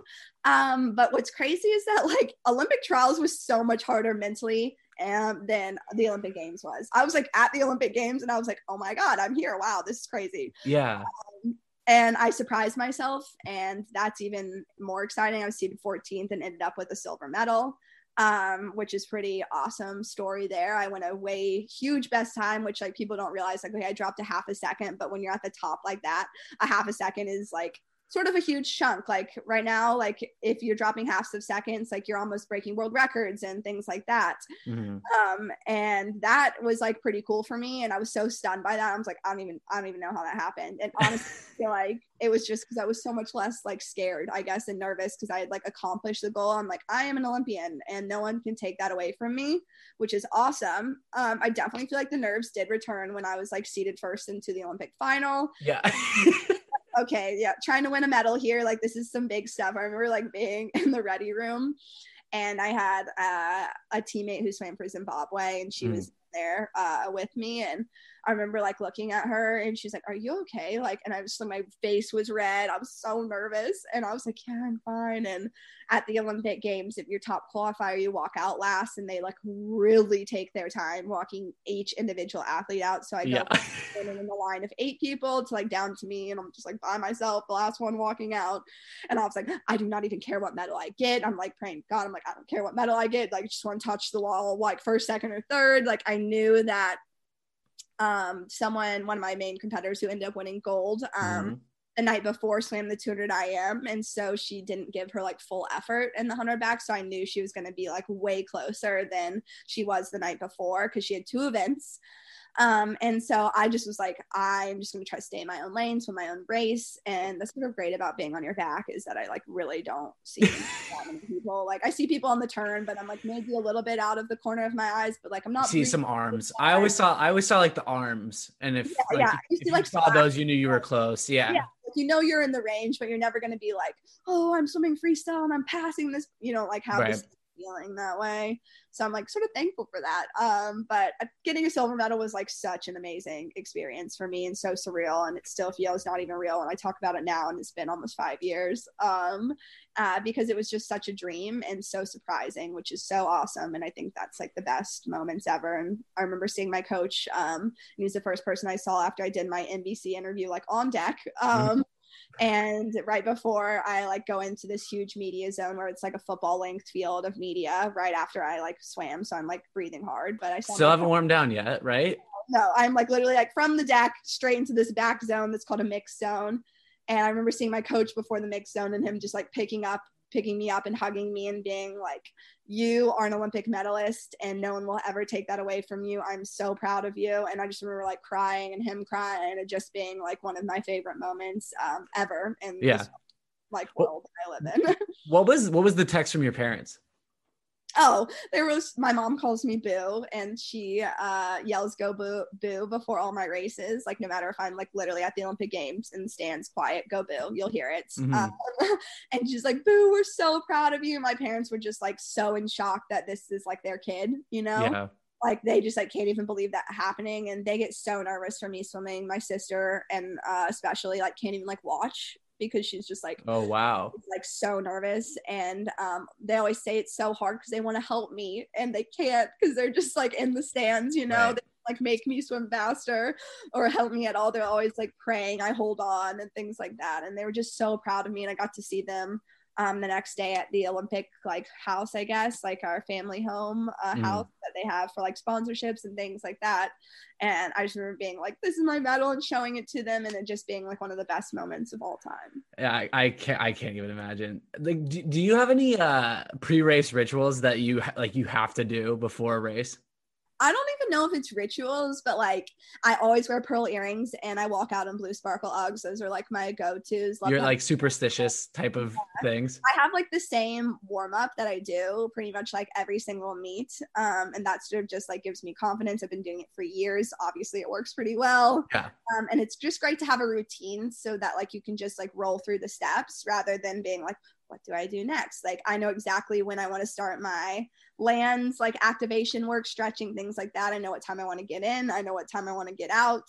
S2: Um, but what's crazy is that like Olympic trials was so much harder mentally um, than the Olympic Games was. I was like at the Olympic Games and I was like, oh my god, I'm here! Wow, this is crazy.
S1: Yeah.
S2: Um, and I surprised myself, and that's even more exciting. I was seeded 14th and ended up with a silver medal um, which is pretty awesome story there. I went a way huge best time, which like people don't realize. Like, okay, I dropped a half a second, but when you're at the top like that, a half a second is like sort of a huge chunk. Like right now, like if you're dropping halves of seconds, like you're almost breaking world records and things like that. Mm-hmm. Um, and that was like pretty cool for me. And I was so stunned by that. I was like, I don't even, I don't even know how that happened. And honestly, I feel like it was just because I was so much less like scared, I guess, and nervous because I had like accomplished the goal. I'm like, I am an Olympian and no one can take that away from me, which is awesome. Um, I definitely feel like the nerves did return when I was like seeded first into the Olympic final.
S1: Yeah.
S2: okay, yeah, trying to win a medal here. Like this is some big stuff. I remember like being in the ready room and I had uh, a teammate who swam for Zimbabwe and she mm. was there uh, with me and I remember like looking at her and she's like, Are you okay? Like, and I was like, my face was red. I was so nervous. And I was like, Yeah, I'm fine. And at the Olympic Games, if you're top qualifier, you walk out last and they like really take their time walking each individual athlete out. So I go yeah. in the line of eight people to like down to me and I'm just like by myself, the last one walking out. And I was like, I do not even care what medal I get. I'm like praying, God, I'm like, I don't care what medal I get. Like, I just want to touch the wall, like first, second, or third. Like, I knew that um, someone, one of my main competitors who ended up winning gold, um, mm-hmm. the night before swam the 200 IM. And so she didn't give her like full effort in the 100 back. So I knew she was going to be like way closer than she was the night before because she had two events. Um, and so I just was like, I'm just gonna try to stay in my own lane, swim my own race. And that's sort of great about being on your back is that I like really don't see that many people. Like I see people on the turn, but I'm like maybe a little bit out of the corner of my eyes, but like I'm not
S1: see some arms. I always saw I always saw like the arms. And if yeah, like, yeah. You, if see, like, you saw those, you knew you were close. Yeah. yeah.
S2: You know you're in the range, but you're never gonna be like, oh, I'm swimming freestyle and I'm passing this, you know, like how right. this feeling that way. So I'm like sort of thankful for that. Um, but getting a silver medal was like such an amazing experience for me and so surreal. And it still feels not even real when I talk about it now. And it's been almost five years um, uh, because it was just such a dream and so surprising, which is so awesome. And I think that's like the best moments ever. And I remember seeing my coach. Um, he was the first person I saw after I did my NBC interview, like on deck. Mm-hmm. Um, and right before I like go into this huge media zone where it's like a football length field of media right after I like swam. So I'm like breathing hard, but I
S1: still haven't warmed down yet, right?
S2: No, I'm like literally like from the deck straight into this back zone that's called a mixed zone. And I remember seeing my coach before the mixed zone and him just like picking up picking me up and hugging me and being like, You are an Olympic medalist and no one will ever take that away from you. I'm so proud of you. And I just remember like crying and him crying and it just being like one of my favorite moments um, ever in
S1: yeah.
S2: like world I live in.
S1: what was what was the text from your parents?
S2: Oh, there was my mom calls me Boo, and she uh, yells "Go Boo Boo" before all my races. Like no matter if I'm like literally at the Olympic Games and stands quiet, "Go Boo," you'll hear it. Mm-hmm. Um, and she's like, "Boo, we're so proud of you." My parents were just like so in shock that this is like their kid, you know. Yeah. Like they just like can't even believe that happening, and they get so nervous for me swimming. My sister and uh, especially like can't even like watch because she's just like
S1: oh wow.
S2: like so nervous. And um, they always say it's so hard because they want to help me and they can't because they're just like in the stands you know? Right. they like make me swim faster or help me at all. They're always like praying i hold on and things like that. And they were just so proud of me and i got to see them um, the next day at the Olympic like house, I guess, like our family home uh, mm. house that they have for like sponsorships and things like that. And I just remember being like, "This is my medal," and showing it to them, and it just being like one of the best moments of all time.
S1: Yeah, I, I can't, I can't even imagine. Like, do, do you have any uh, pre-race rituals that you like you have to do before a race?
S2: I don't even know if it's rituals, but like I always wear pearl earrings and I walk out in blue sparkle Uggs. Those are like my go-tos.
S1: You're like superstitious type of yeah. things.
S2: I have like the same warm up that I do pretty much like every single meet. Um, and that sort of just like gives me confidence. I've been doing it for years. Obviously, it works pretty well.
S1: Yeah.
S2: Um, and it's just great to have a routine so that like you can just like roll through the steps rather than being like, what do I do next? Like I know exactly when I want to start my lands, like activation work, stretching, things like that. I know what time I want to get in. I know what time I want to get out.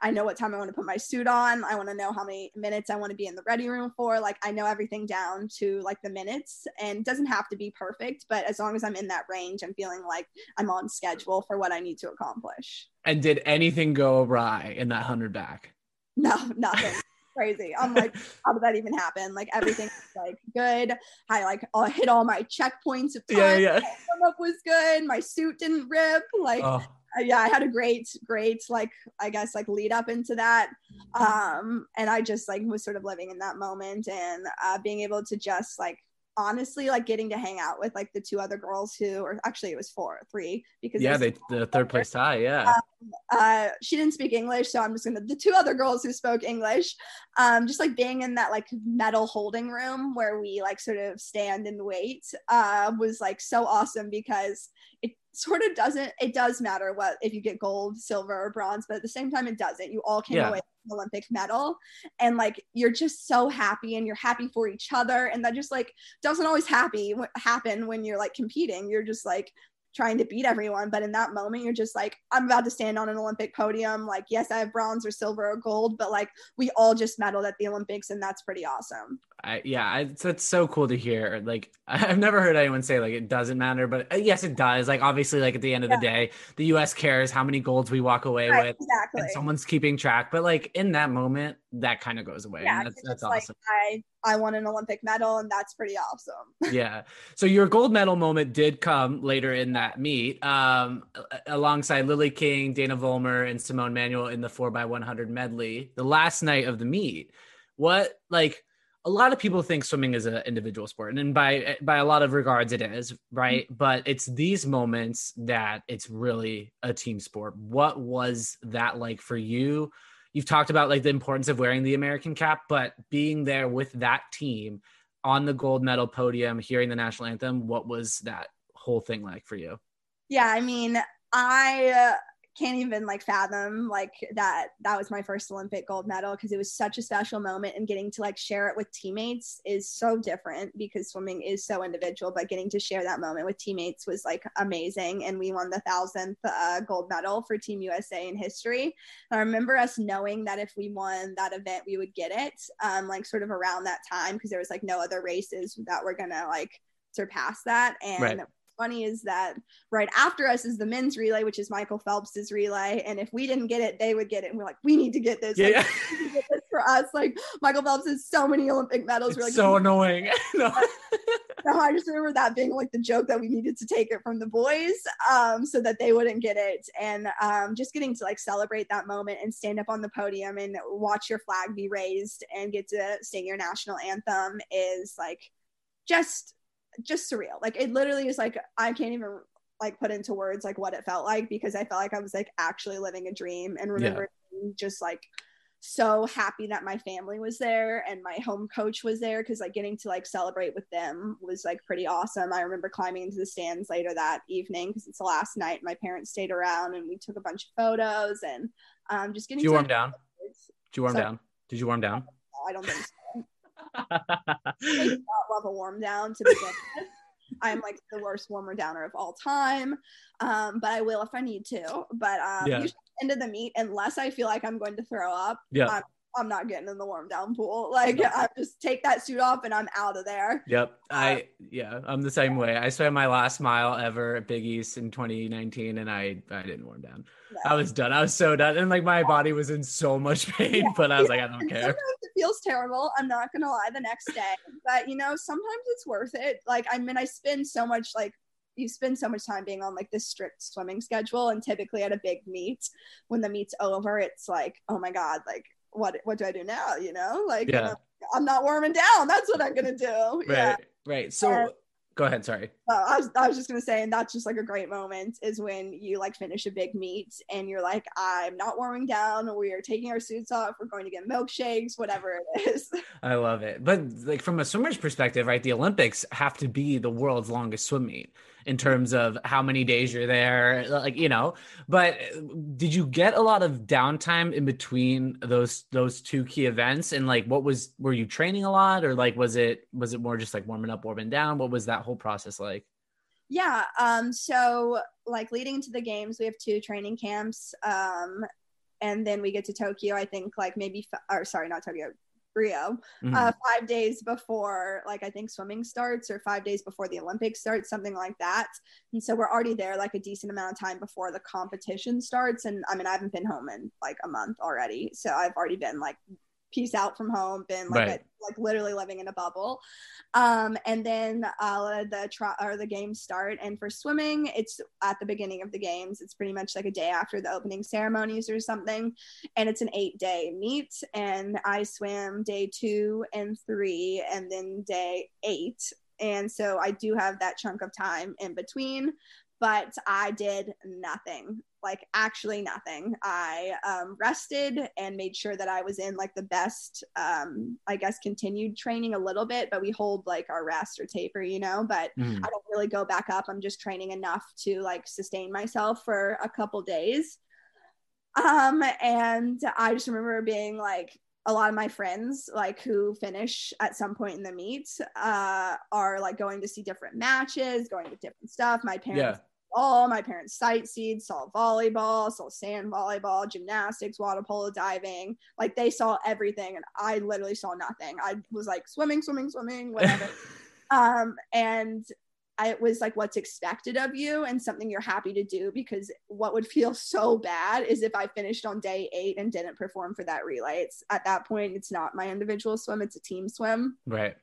S2: I know what time I want to put my suit on. I want to know how many minutes I want to be in the ready room for. Like I know everything down to like the minutes and it doesn't have to be perfect, but as long as I'm in that range, I'm feeling like I'm on schedule for what I need to accomplish.
S1: And did anything go awry in that 100 back?
S2: No, nothing crazy. I'm like, how did that even happen? Like everything was like good. I like I hit all my checkpoints of time. Yeah, yeah. My up was good. My suit didn't rip. Like oh. uh, yeah, I had a great, great like I guess like lead up into that. Um, and I just like was sort of living in that moment and uh, being able to just like honestly like getting to hang out with like the two other girls who or actually it was four three because
S1: yeah they the third place tie yeah. Um,
S2: uh she didn't speak english so i'm just gonna the two other girls who spoke english um just like being in that like medal holding room where we like sort of stand and wait uh was like so awesome because it sort of doesn't it does matter what if you get gold silver or bronze but at the same time it doesn't. You all came yeah. away Olympic medal. And like you're just so happy and you're happy for each other. And that just like doesn't always happy happen when you're like competing. You're just like trying to beat everyone. But in that moment, you're just like, I'm about to stand on an Olympic podium. Like, yes, I have bronze or silver or gold, but like we all just medaled at the Olympics, and that's pretty awesome.
S1: I, yeah, I, it's, it's so cool to hear. Like, I've never heard anyone say like it doesn't matter, but uh, yes, it does. Like, obviously, like at the end of yeah. the day, the U.S. cares how many golds we walk away right, with,
S2: exactly.
S1: and someone's keeping track. But like in that moment, that kind of goes away. Yeah, that's, that's awesome.
S2: Like, I I won an Olympic medal, and that's pretty awesome.
S1: yeah. So your gold medal moment did come later in that meet, um, alongside Lily King, Dana Vollmer, and Simone Manuel in the four x one hundred medley. The last night of the meet, what like a lot of people think swimming is an individual sport and by by a lot of regards it is right mm-hmm. but it's these moments that it's really a team sport what was that like for you you've talked about like the importance of wearing the american cap but being there with that team on the gold medal podium hearing the national anthem what was that whole thing like for you?
S2: Yeah i mean i can't even like fathom like that that was my first olympic gold medal because it was such a special moment and getting to like share it with teammates is so different because swimming is so individual but getting to share that moment with teammates was like amazing and we won the thousandth uh, gold medal for team usa in history. I remember us knowing that if we won that event we would get it um, like sort of around that time because there was like no other races that were gonna like surpass that and right funny is that right after us is the men's relay, which is Michael Phelps's relay. And if we didn't get it, they would get it. And we're like, we need to get this.
S1: Yeah.
S2: Like, get this for us. Like Michael Phelps has so many Olympic medals.
S1: It's
S2: we're like,
S1: so annoying.
S2: no. no, I just remember that being like the joke that we needed to take it from the boys um, so that they wouldn't get it. And um, just getting to like celebrate that moment and stand up on the podium and watch your flag be raised and get to sing your national anthem is like just just surreal. Like it literally is like I can't even like put into words like what it felt like because I felt like I was like actually living a dream and remember yeah. just like so happy that my family was there and my home coach was there because like getting to like celebrate with them was like pretty awesome. I remember climbing into the stands later that evening because it's the last night. My parents stayed around and we took a bunch of photos and um, just getting.
S1: Did you warm down? Did you warm so, down? Did you warm down?
S2: I don't think so. I do not love a warm down to begin with. I'm like the worst warmer downer of all time. Um, but I will if I need to. But um, yeah. usually into the meet, unless I feel like I'm going to throw up,
S1: yeah.
S2: I'm, I'm not getting in the warm down pool. Like I just take that suit off and I'm out of there.
S1: Yep. I um, yeah, I'm the same way. I swam my last mile ever at Big East in 2019 and I I didn't warm down. No. I was done. I was so done. And like my body was in so much pain, yeah. but I was like, I don't care. Sometimes
S2: it feels terrible. I'm not gonna lie the next day. But you know, sometimes it's worth it. Like I mean I spend so much like you spend so much time being on like this strict swimming schedule and typically at a big meet when the meet's over it's like oh my god like what what do i do now you know? Like yeah. uh, i'm not warming down. That's what i'm gonna do.
S1: Right yeah. right. So and, go ahead sorry.
S2: Uh, I, was, I was just gonna say and that's just like a great moment is when you like finish a big meet and you're like i'm not warming down. We are taking our suits off. We're going to get milkshakes whatever it is.
S1: I love it. But like from a swimmer's perspective right the olympics have to be the world's longest swim meet in terms of how many days you're there like you know but did you get a lot of downtime in between those those two key events and like what was were you training a lot or like was it was it more just like warming up warming down what was that whole process like
S2: yeah um so like leading into the games we have two training camps um and then we get to Tokyo. I think like maybe, or sorry, not Tokyo, Rio, mm-hmm. uh, five days before, like I think swimming starts, or five days before the Olympics starts, something like that. And so we're already there like a decent amount of time before the competition starts. And I mean, I haven't been home in like a month already, so I've already been like peace out from home, been like right. a, like literally living in a bubble. Um, and then uh, the try or the games start. And for swimming, it's at the beginning of the games. It's pretty much like a day after the opening ceremonies or something. And it's an eight day meet. And I swim day two and three, and then day eight. And so I do have that chunk of time in between but I did nothing, like actually nothing. I um, rested and made sure that I was in like the best, um, I guess, continued training a little bit, but we hold like our rest or taper, you know, but mm. I don't really go back up. I'm just training enough to like sustain myself for a couple days. Um, and I just remember being like, a lot of my friends like who finish at some point in the meet uh, are like going to see different matches going to different stuff my parents yeah all my parents sightseed, saw volleyball, saw sand volleyball, gymnastics, water polo, diving. Like they saw everything, and I literally saw nothing. I was like swimming, swimming, swimming, whatever. um, and I, it was like what's expected of you and something you're happy to do because what would feel so bad is if I finished on day eight and didn't perform for that relay. It's at that point, it's not my individual swim, it's a team swim.
S1: Right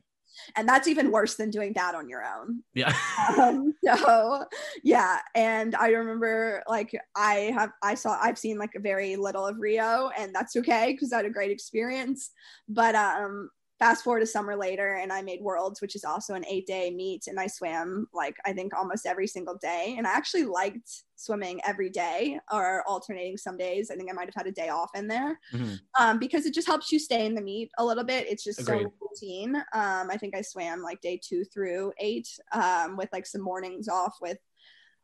S2: and that's even worse than doing that on your own.
S1: Yeah.
S2: Um, so yeah. And i remember like i have i saw i've seen like a very little of rio and that's okay because i had a great experience. But um fast forward a summer later and I made Worlds, which is also an eight day meet. And I swam like I think almost every single day. And I actually liked swimming every day or alternating some days. I think I might have had a day off in there mm-hmm. um, because it just helps you stay in the meet a little bit. It's just Agreed. so routine. Um, I think I swam like day two through eight um, with like some mornings off with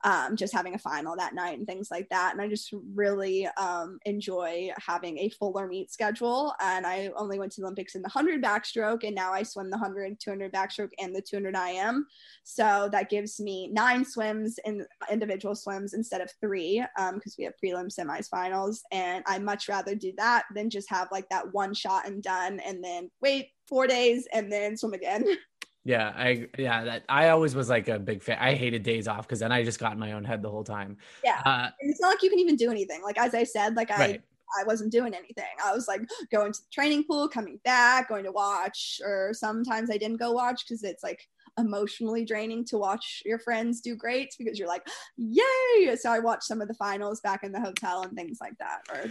S2: um, just having a final that night and things like that. And I just really um, enjoy having a fuller meet schedule. And I only went to the Olympics in the 100 backstroke, and now I swim the 100, 200 backstroke, and the 200 IM. So that gives me nine swims in individual swims instead of three because um, we have prelim, semis, finals. And I much rather do that than just have like that one shot and done and then wait four days and then swim again.
S1: Yeah, I yeah that I always was like a big fan. I hated days off because then I just got in my own head the whole time.
S2: Yeah, uh, it's not like you can even do anything. Like as I said, like I right. I wasn't doing anything. I was like going to the training pool, coming back, going to watch, or sometimes I didn't go watch because it's like emotionally draining to watch your friends do great because you're like, yay! So I watched some of the finals back in the hotel and things like that, or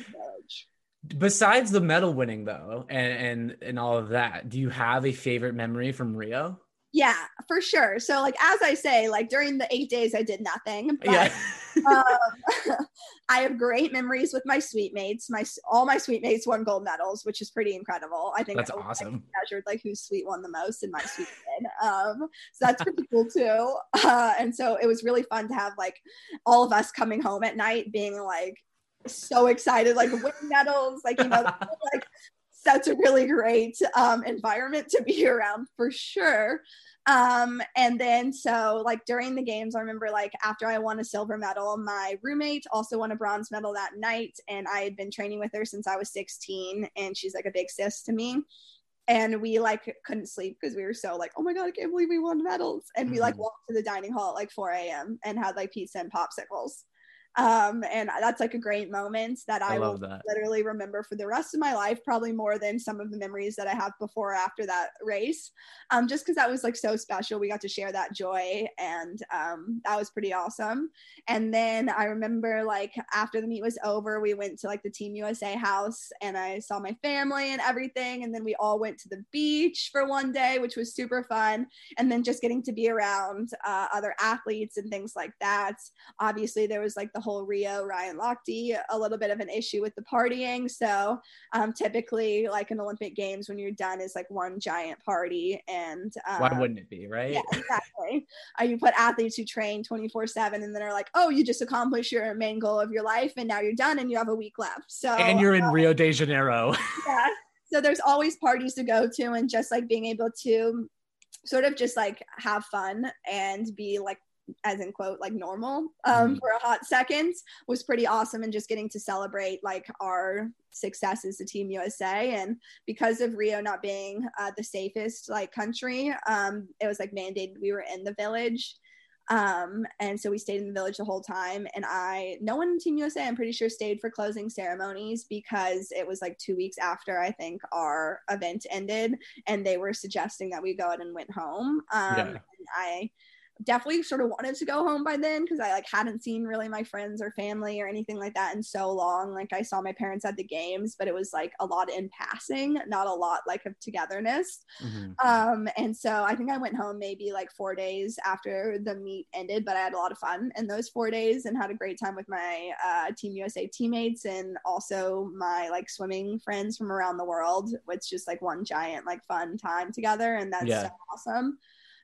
S1: Besides the medal winning though, and and and all of that, do you have a favorite memory from Rio?
S2: Yeah, for sure. So, like as I say, like during the eight days, I did nothing. But, yeah. um, I have great memories with my suite mates. My all my suite mates won gold medals, which is pretty incredible. I think
S1: that's I, awesome.
S2: I measured like whose suite won the most, in my suite did. Um, so that's pretty cool too. Uh, and so it was really fun to have like all of us coming home at night, being like so excited, like winning medals, like you know, like that's a really great um, environment to be around for sure. Um, and then so like during the games, I remember like after I won a silver medal, my roommate also won a bronze medal that night, and I had been training with her since I was 16, and she's like a big sis to me. And we like couldn't sleep because we were so like, oh my god, I can't believe we won medals. And we like mm-hmm. walked to the dining hall at like 4 a.m. and had like pizza and popsicles. Um, and that's like a great moment that I, I will that. literally remember for the rest of my life, probably more than some of the memories that I have before or after that race. Um, just because that was like so special. We got to share that joy and um, that was pretty awesome. And then I remember like after the meet was over, we went to like the Team USA house and I saw my family and everything. And then we all went to the beach for one day, which was super fun. And then just getting to be around uh, other athletes and things like that. Obviously, there was like the whole Rio Ryan Lochte a little bit of an issue with the partying. So um, typically, like in Olympic Games, when you're done, is like one giant party. And um,
S1: why wouldn't it be right?
S2: Yeah, exactly. uh, you put athletes who train 24 seven, and then are like, oh, you just accomplished your main goal of your life, and now you're done, and you have a week left. So
S1: and you're in um, Rio de Janeiro.
S2: yeah. So there's always parties to go to, and just like being able to sort of just like have fun and be like as in quote like normal um, mm for a hot second was pretty awesome and just getting to celebrate like our success as a team usa and because of rio not being uh, the safest like country um, it was like mandated we were in the village. Um, and so we stayed in the village the whole time. And i no one in team usa i'm pretty sure stayed for closing ceremonies because it was like two weeks after i think our event ended and they were suggesting that we go out and went home. Um, yeah. i definitely sort of wanted to go home by then because I like hadn't seen really my friends or family or anything like that in so long. Like I saw my parents at the games, but it was like a lot in passing, not a lot like of togetherness. Mm-hmm. Um, and so I think I went home maybe like four days after the meet ended, but I had a lot of fun in those four days and had a great time with my uh, Team USA teammates and also my like swimming friends from around the world. It's just like one giant like fun time together, and that's yeah. so awesome.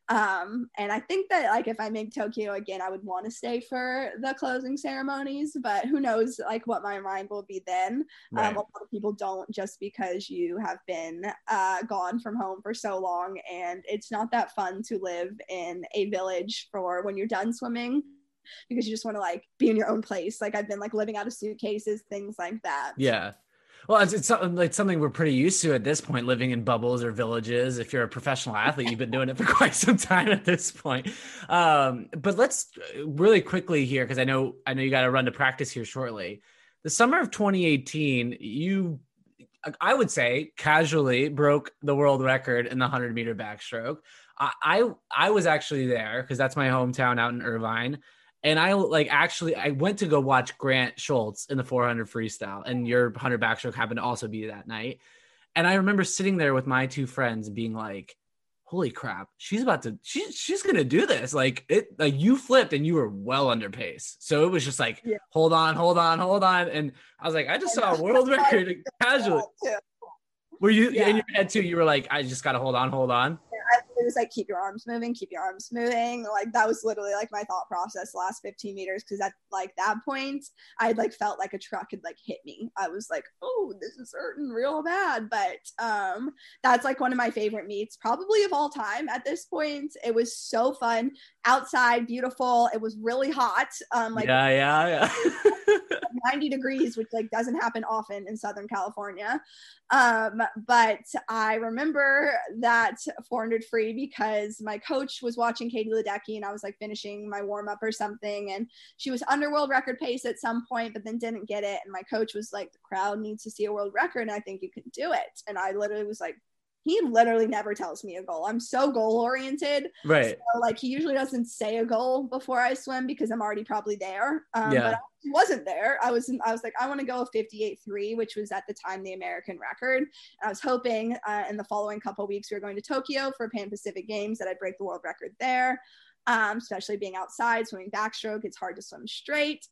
S2: Um, and I think that like if I make Tokyo again, I would want to stay for the closing ceremonies, but who knows like what my mind will be then. Um, right. Um, a lot of people don't just because you have been uh, gone from home for so long, and it's not that fun to live in a village for when you're done swimming because you just want to like be in your own place. Like I've been like living out of suitcases, things like that.
S1: Yeah. Well, it's, it's something like something we're pretty used to at this point, living in bubbles or villages. If you're a professional athlete, you've been doing it for quite some time at this point. Um, but let's uh, really quickly here, because I know I know you got to run to practice here shortly. The summer of 2018, you, I would say, casually broke the world record in the 100 meter backstroke. I I, I was actually there because that's my hometown out in Irvine and I like actually I went to go watch Grant Shoults in the 400 freestyle, and your 100 backstroke happened to also be that night. And I remember sitting there with my two friends, being like, "Holy crap, she's about to she's she's gonna do this!" Like it, like you flipped and you were well under pace, so it was just like, yeah. "Hold on, hold on, hold on," and I was like, "I just saw a world record casually." Were you yeah. in your head too? You were like, "I just gotta hold on, hold on."
S2: It was like keep your arms moving, keep your arms moving. Like that was literally like my thought process last 15 meters because at like that point I had like felt like a truck had like hit me. I was like, oh, this is hurting real bad. But um that's like one of my favorite meets, probably of all time at this point. It was so fun. Outside, beautiful. It was really hot. Um like
S1: yeah, yeah,
S2: yeah. 90 degrees, which like doesn't happen often in Southern California. Um, but I remember that 400 free because my coach was watching Katie Ledecky and I was like finishing my warm up or something. And she was under world record pace at some point, but then didn't get it. And my coach was like, the crowd needs to see a world record and I think you can do it. And I literally was like, he literally never tells me a goal. I'm so goal oriented.
S1: Right.
S2: So, like he usually doesn't say a goal before I swim because I'm already probably there. Um,
S1: Yeah.
S2: But I wasn't there. I was I was like I want to go a 58.3, which was at the time the American record. And I was hoping uh, in the following couple weeks we were going to Tokyo for Pan Pacific Games that I'd break the world record there. Um, especially being outside, swimming backstroke, it's hard to swim straight.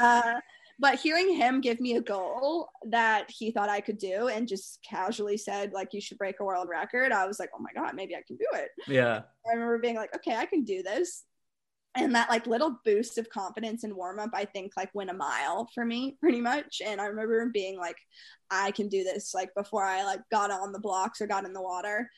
S2: Uh, but hearing him give me a goal that he thought I could do and just casually said, like, you should break a world record, I was like, oh my God, maybe I can do it.
S1: Yeah.
S2: I remember being like, okay, I can do this. And that like little boost of confidence and warm up, I think like went a mile for me pretty much. And I remember being like, I can do this like before I like got on the blocks or got in the water.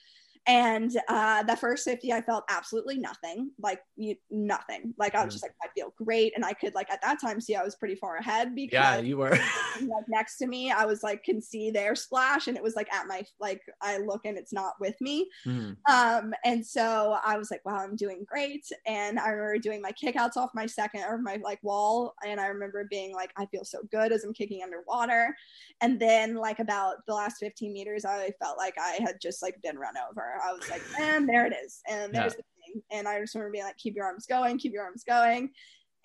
S2: And uh, the first 50, I felt absolutely nothing, like you, nothing. Like I was just like, I feel great. And I could like at that time see I was pretty far ahead because
S1: Yeah, you were.
S2: like next to me, I was like can see their splash and it was like at my like I look and it's not with me.
S1: Mhm.
S2: Um, and so I was like, wow, I'm doing great. And I remember doing my kickouts off my second or my like wall. And I remember being like, I feel so good as I'm kicking underwater. And then like about the last 15 meters, I felt like I had just like been run over. I was like, and there it is. And there's the thing. And I just remember being like, keep your arms going, keep your arms going.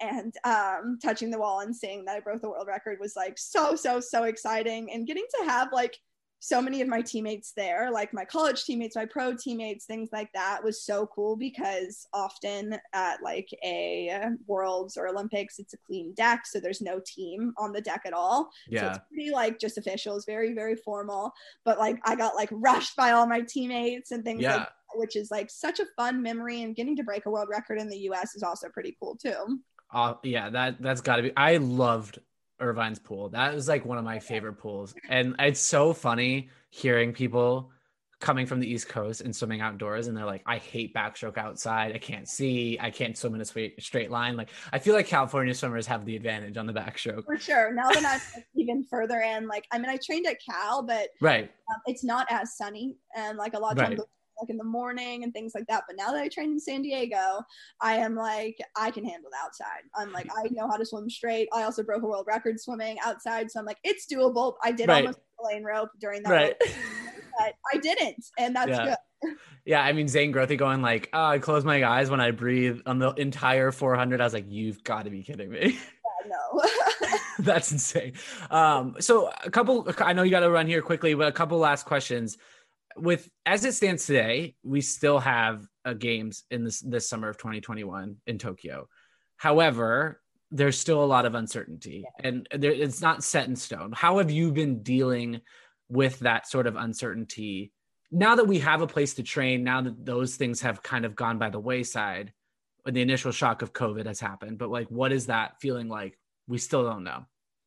S2: And um, touching the wall and seeing that I broke the world record was like so, so, so exciting. And getting to have like so many of my teammates there, like my college teammates, my pro teammates, things like that was so cool because often at like a worlds or Olympics, it's a clean deck. So there's no team on the deck at all.
S1: Yeah.
S2: So it's pretty like just officials, very, very formal. But like I got like rushed by all my teammates and things
S1: Yeah.
S2: like that, which is like such a fun memory. And getting to break a world record in the US is also pretty cool too.
S1: Uh, yeah, that that's got to be. I loved Irvine's pool. That was like one of my favorite pools, and it's so funny hearing people coming from the East Coast and swimming outdoors, and they're like, "I hate backstroke outside. I can't see. I can't swim in a straight straight line." Like, I feel like California swimmers have the advantage on the backstroke.
S2: For sure. Now that I'm even further in, like I mean I trained at Cal, but
S1: Right.
S2: um, it's not as sunny and like a lot of
S1: Right.
S2: times like in the morning and things like that but now that i train in san diego i am like i can handle the outside i'm like i know how to swim straight i also broke a world record swimming outside so i'm like it's doable i did
S1: Right.
S2: almost lane rope during that
S1: Right.
S2: rope, but i didn't and that's
S1: Yeah.
S2: good
S1: Yeah, I mean Zane Grothe going like, oh, I close my eyes when I breathe on the entire 400. I was like, you've got to be kidding me.
S2: no
S1: That's insane. Um, so a couple, I know you got to run here quickly, but a couple last questions. With as it stands today, we still have a games in this this summer of 2021 in Tokyo. However, there's still a lot of uncertainty, and there, it's not set in stone. How have you been dealing with that sort of uncertainty now that we have a place to train? Now that those things have kind of gone by the wayside, when the initial shock of COVID has happened, but like, what is that feeling like? We still don't know.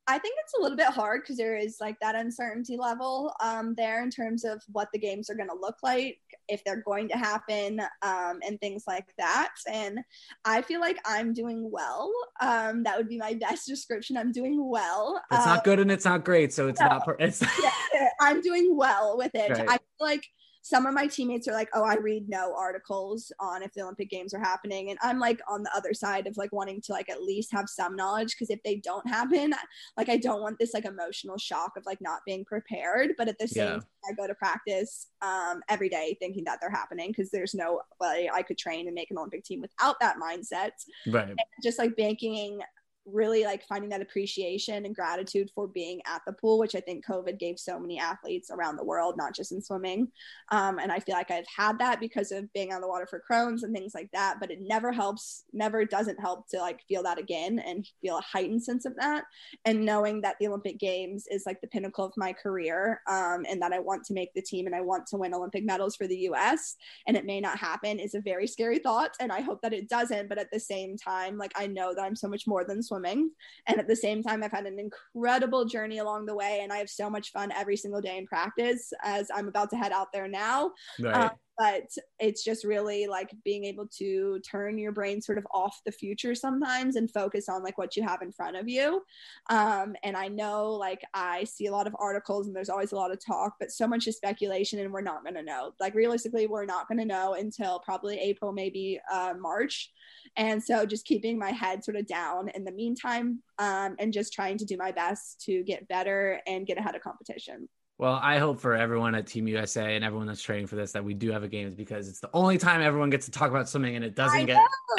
S2: I think it's a little bit hard because there is like that uncertainty level um, there in terms of what the games are going to look like, if they're going to happen, um, and things like that. And I feel like I'm doing well. Um, that would be my best description. I'm doing well.
S1: It's
S2: Um,
S1: not good and it's not great, so it's
S2: no.
S1: not. Per- it's
S2: yeah, I'm doing well with it.
S1: Right.
S2: I feel like some of my teammates are like, oh, I read no articles on if the Olympic Games are happening. And I'm like on the other side of like wanting to like at least have some knowledge because if they don't happen, like I don't want this like emotional shock of like not being prepared. But at the same
S1: Yeah.
S2: time, I go to practice um, every day thinking that they're happening because there's no way I could train and make an Olympic team without that mindset
S1: right.
S2: just like banking really like finding that appreciation and gratitude for being at the pool which i think covid gave so many athletes around the world not just in swimming. Um, and i feel like i've had that because of being on the water for crohn's and things like that but it never helps never doesn't help to like feel that again and feel a heightened sense of that. And knowing that the olympic games is like the pinnacle of my career um, and that i want to make the team and i want to win olympic medals for the us and it may not happen is a very scary thought and i hope that it doesn't but at the same time like i know that i'm so much more than swimming and at the same time i've had an incredible journey along the way and i have so much fun every single day in practice as i'm about to head out there now
S1: Right.
S2: um, but it's just really like being able to turn your brain sort of off the future sometimes and focus on like what you have in front of you. Um, and i know like i see a lot of articles and there's always a lot of talk but so much is speculation and we're not going to know. Like realistically we're not going to know until probably april maybe uh, march. And so just keeping my head sort of down in the meantime um, and just trying to do my best to get better and get ahead of competition
S1: Well, I hope for everyone at Team USA and everyone that's training for this that we do have a games because it's the only time everyone gets to talk about swimming and it doesn't
S2: I
S1: get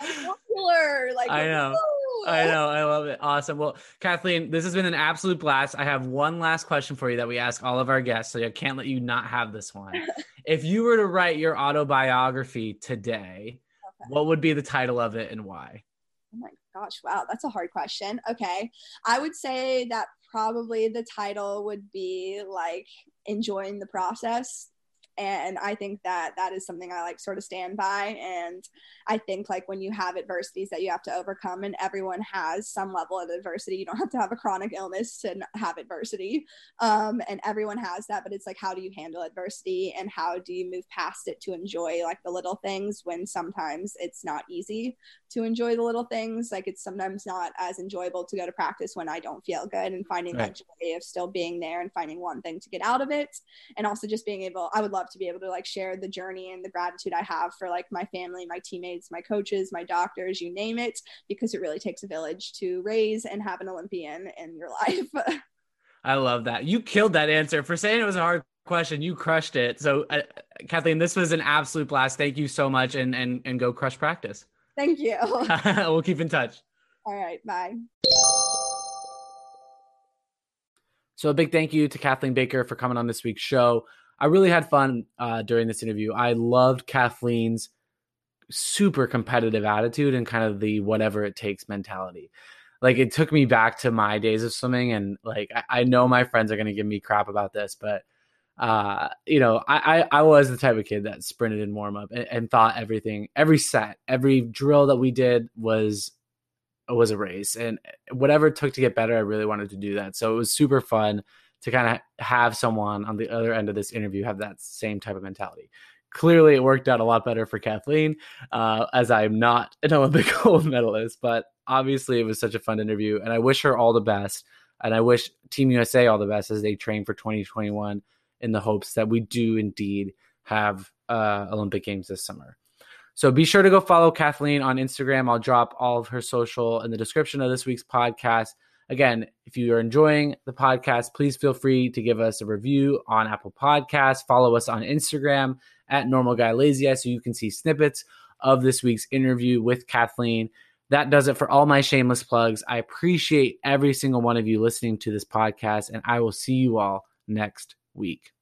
S2: popular. Like
S1: I know. I know. I love it. Awesome. Well, Kathleen, this has been an absolute blast. I have one last question for you that we ask all of our guests. So I can't let you not have this one. if you were to write your autobiography today, okay. what would be the title of it and why?
S2: Oh my gosh. Wow. That's a hard question. Okay. I would say that probably the title would be like enjoying the process and i think that that is something i like sort of stand by. And i think like when you have adversities that you have to overcome and everyone has some level of adversity you don't have to have a chronic illness to have adversity. Um, and everyone has that but it's like how do you handle adversity and how do you move past it to enjoy like the little things when sometimes it's not easy to enjoy the little things? Like it's sometimes not as enjoyable to go to practice when i don't feel good and finding right. that joy of still being there and finding one thing to get out of it. And also just being able i would love to be able to like share the journey and the gratitude I have for like my family, my teammates, my coaches, my doctors, you name it, because it really takes a village to raise and have an Olympian in your life.
S1: I love that. You killed that answer for saying it was a hard question. You crushed it. So, uh, Kathleen, this was an absolute blast. Thank you so much, and and and go crush practice.
S2: Thank you.
S1: we'll keep in touch.
S2: All right. Bye.
S1: So, a big thank you to Kathleen Baker for coming on this week's show. I really had fun uh, during this interview. I loved Kathleen's super competitive attitude and kind of the whatever it takes mentality. Like it took me back to my days of swimming, and like I, I know my friends are gonna give me crap about this, but uh, you know, I, I, I was the type of kid that sprinted in warm up and, and thought everything, every set, every drill that we did was was a race, and whatever it took to get better, I really wanted to do that. So it was super fun to kind of have someone on the other end of this interview have that same type of mentality. Clearly, it worked out a lot better for Kathleen, uh, as I'm not an Olympic gold medalist, but obviously it was such a fun interview, and I wish her all the best. And I wish Team USA all the best as they train for 2021 in the hopes that we do indeed have uh, Olympic Games this summer. So be sure to go follow Kathleen on Instagram. I'll drop all of her social in the description of this week's podcast. Again, if you are enjoying the podcast, please feel free to give us a review on Apple Podcasts. Follow us on Instagram at Normal Guy Lazy Eye so you can see snippets of this week's interview with Kathleen. That does it for all my shameless plugs. I appreciate every single one of you listening to this podcast, and I will see you all next week.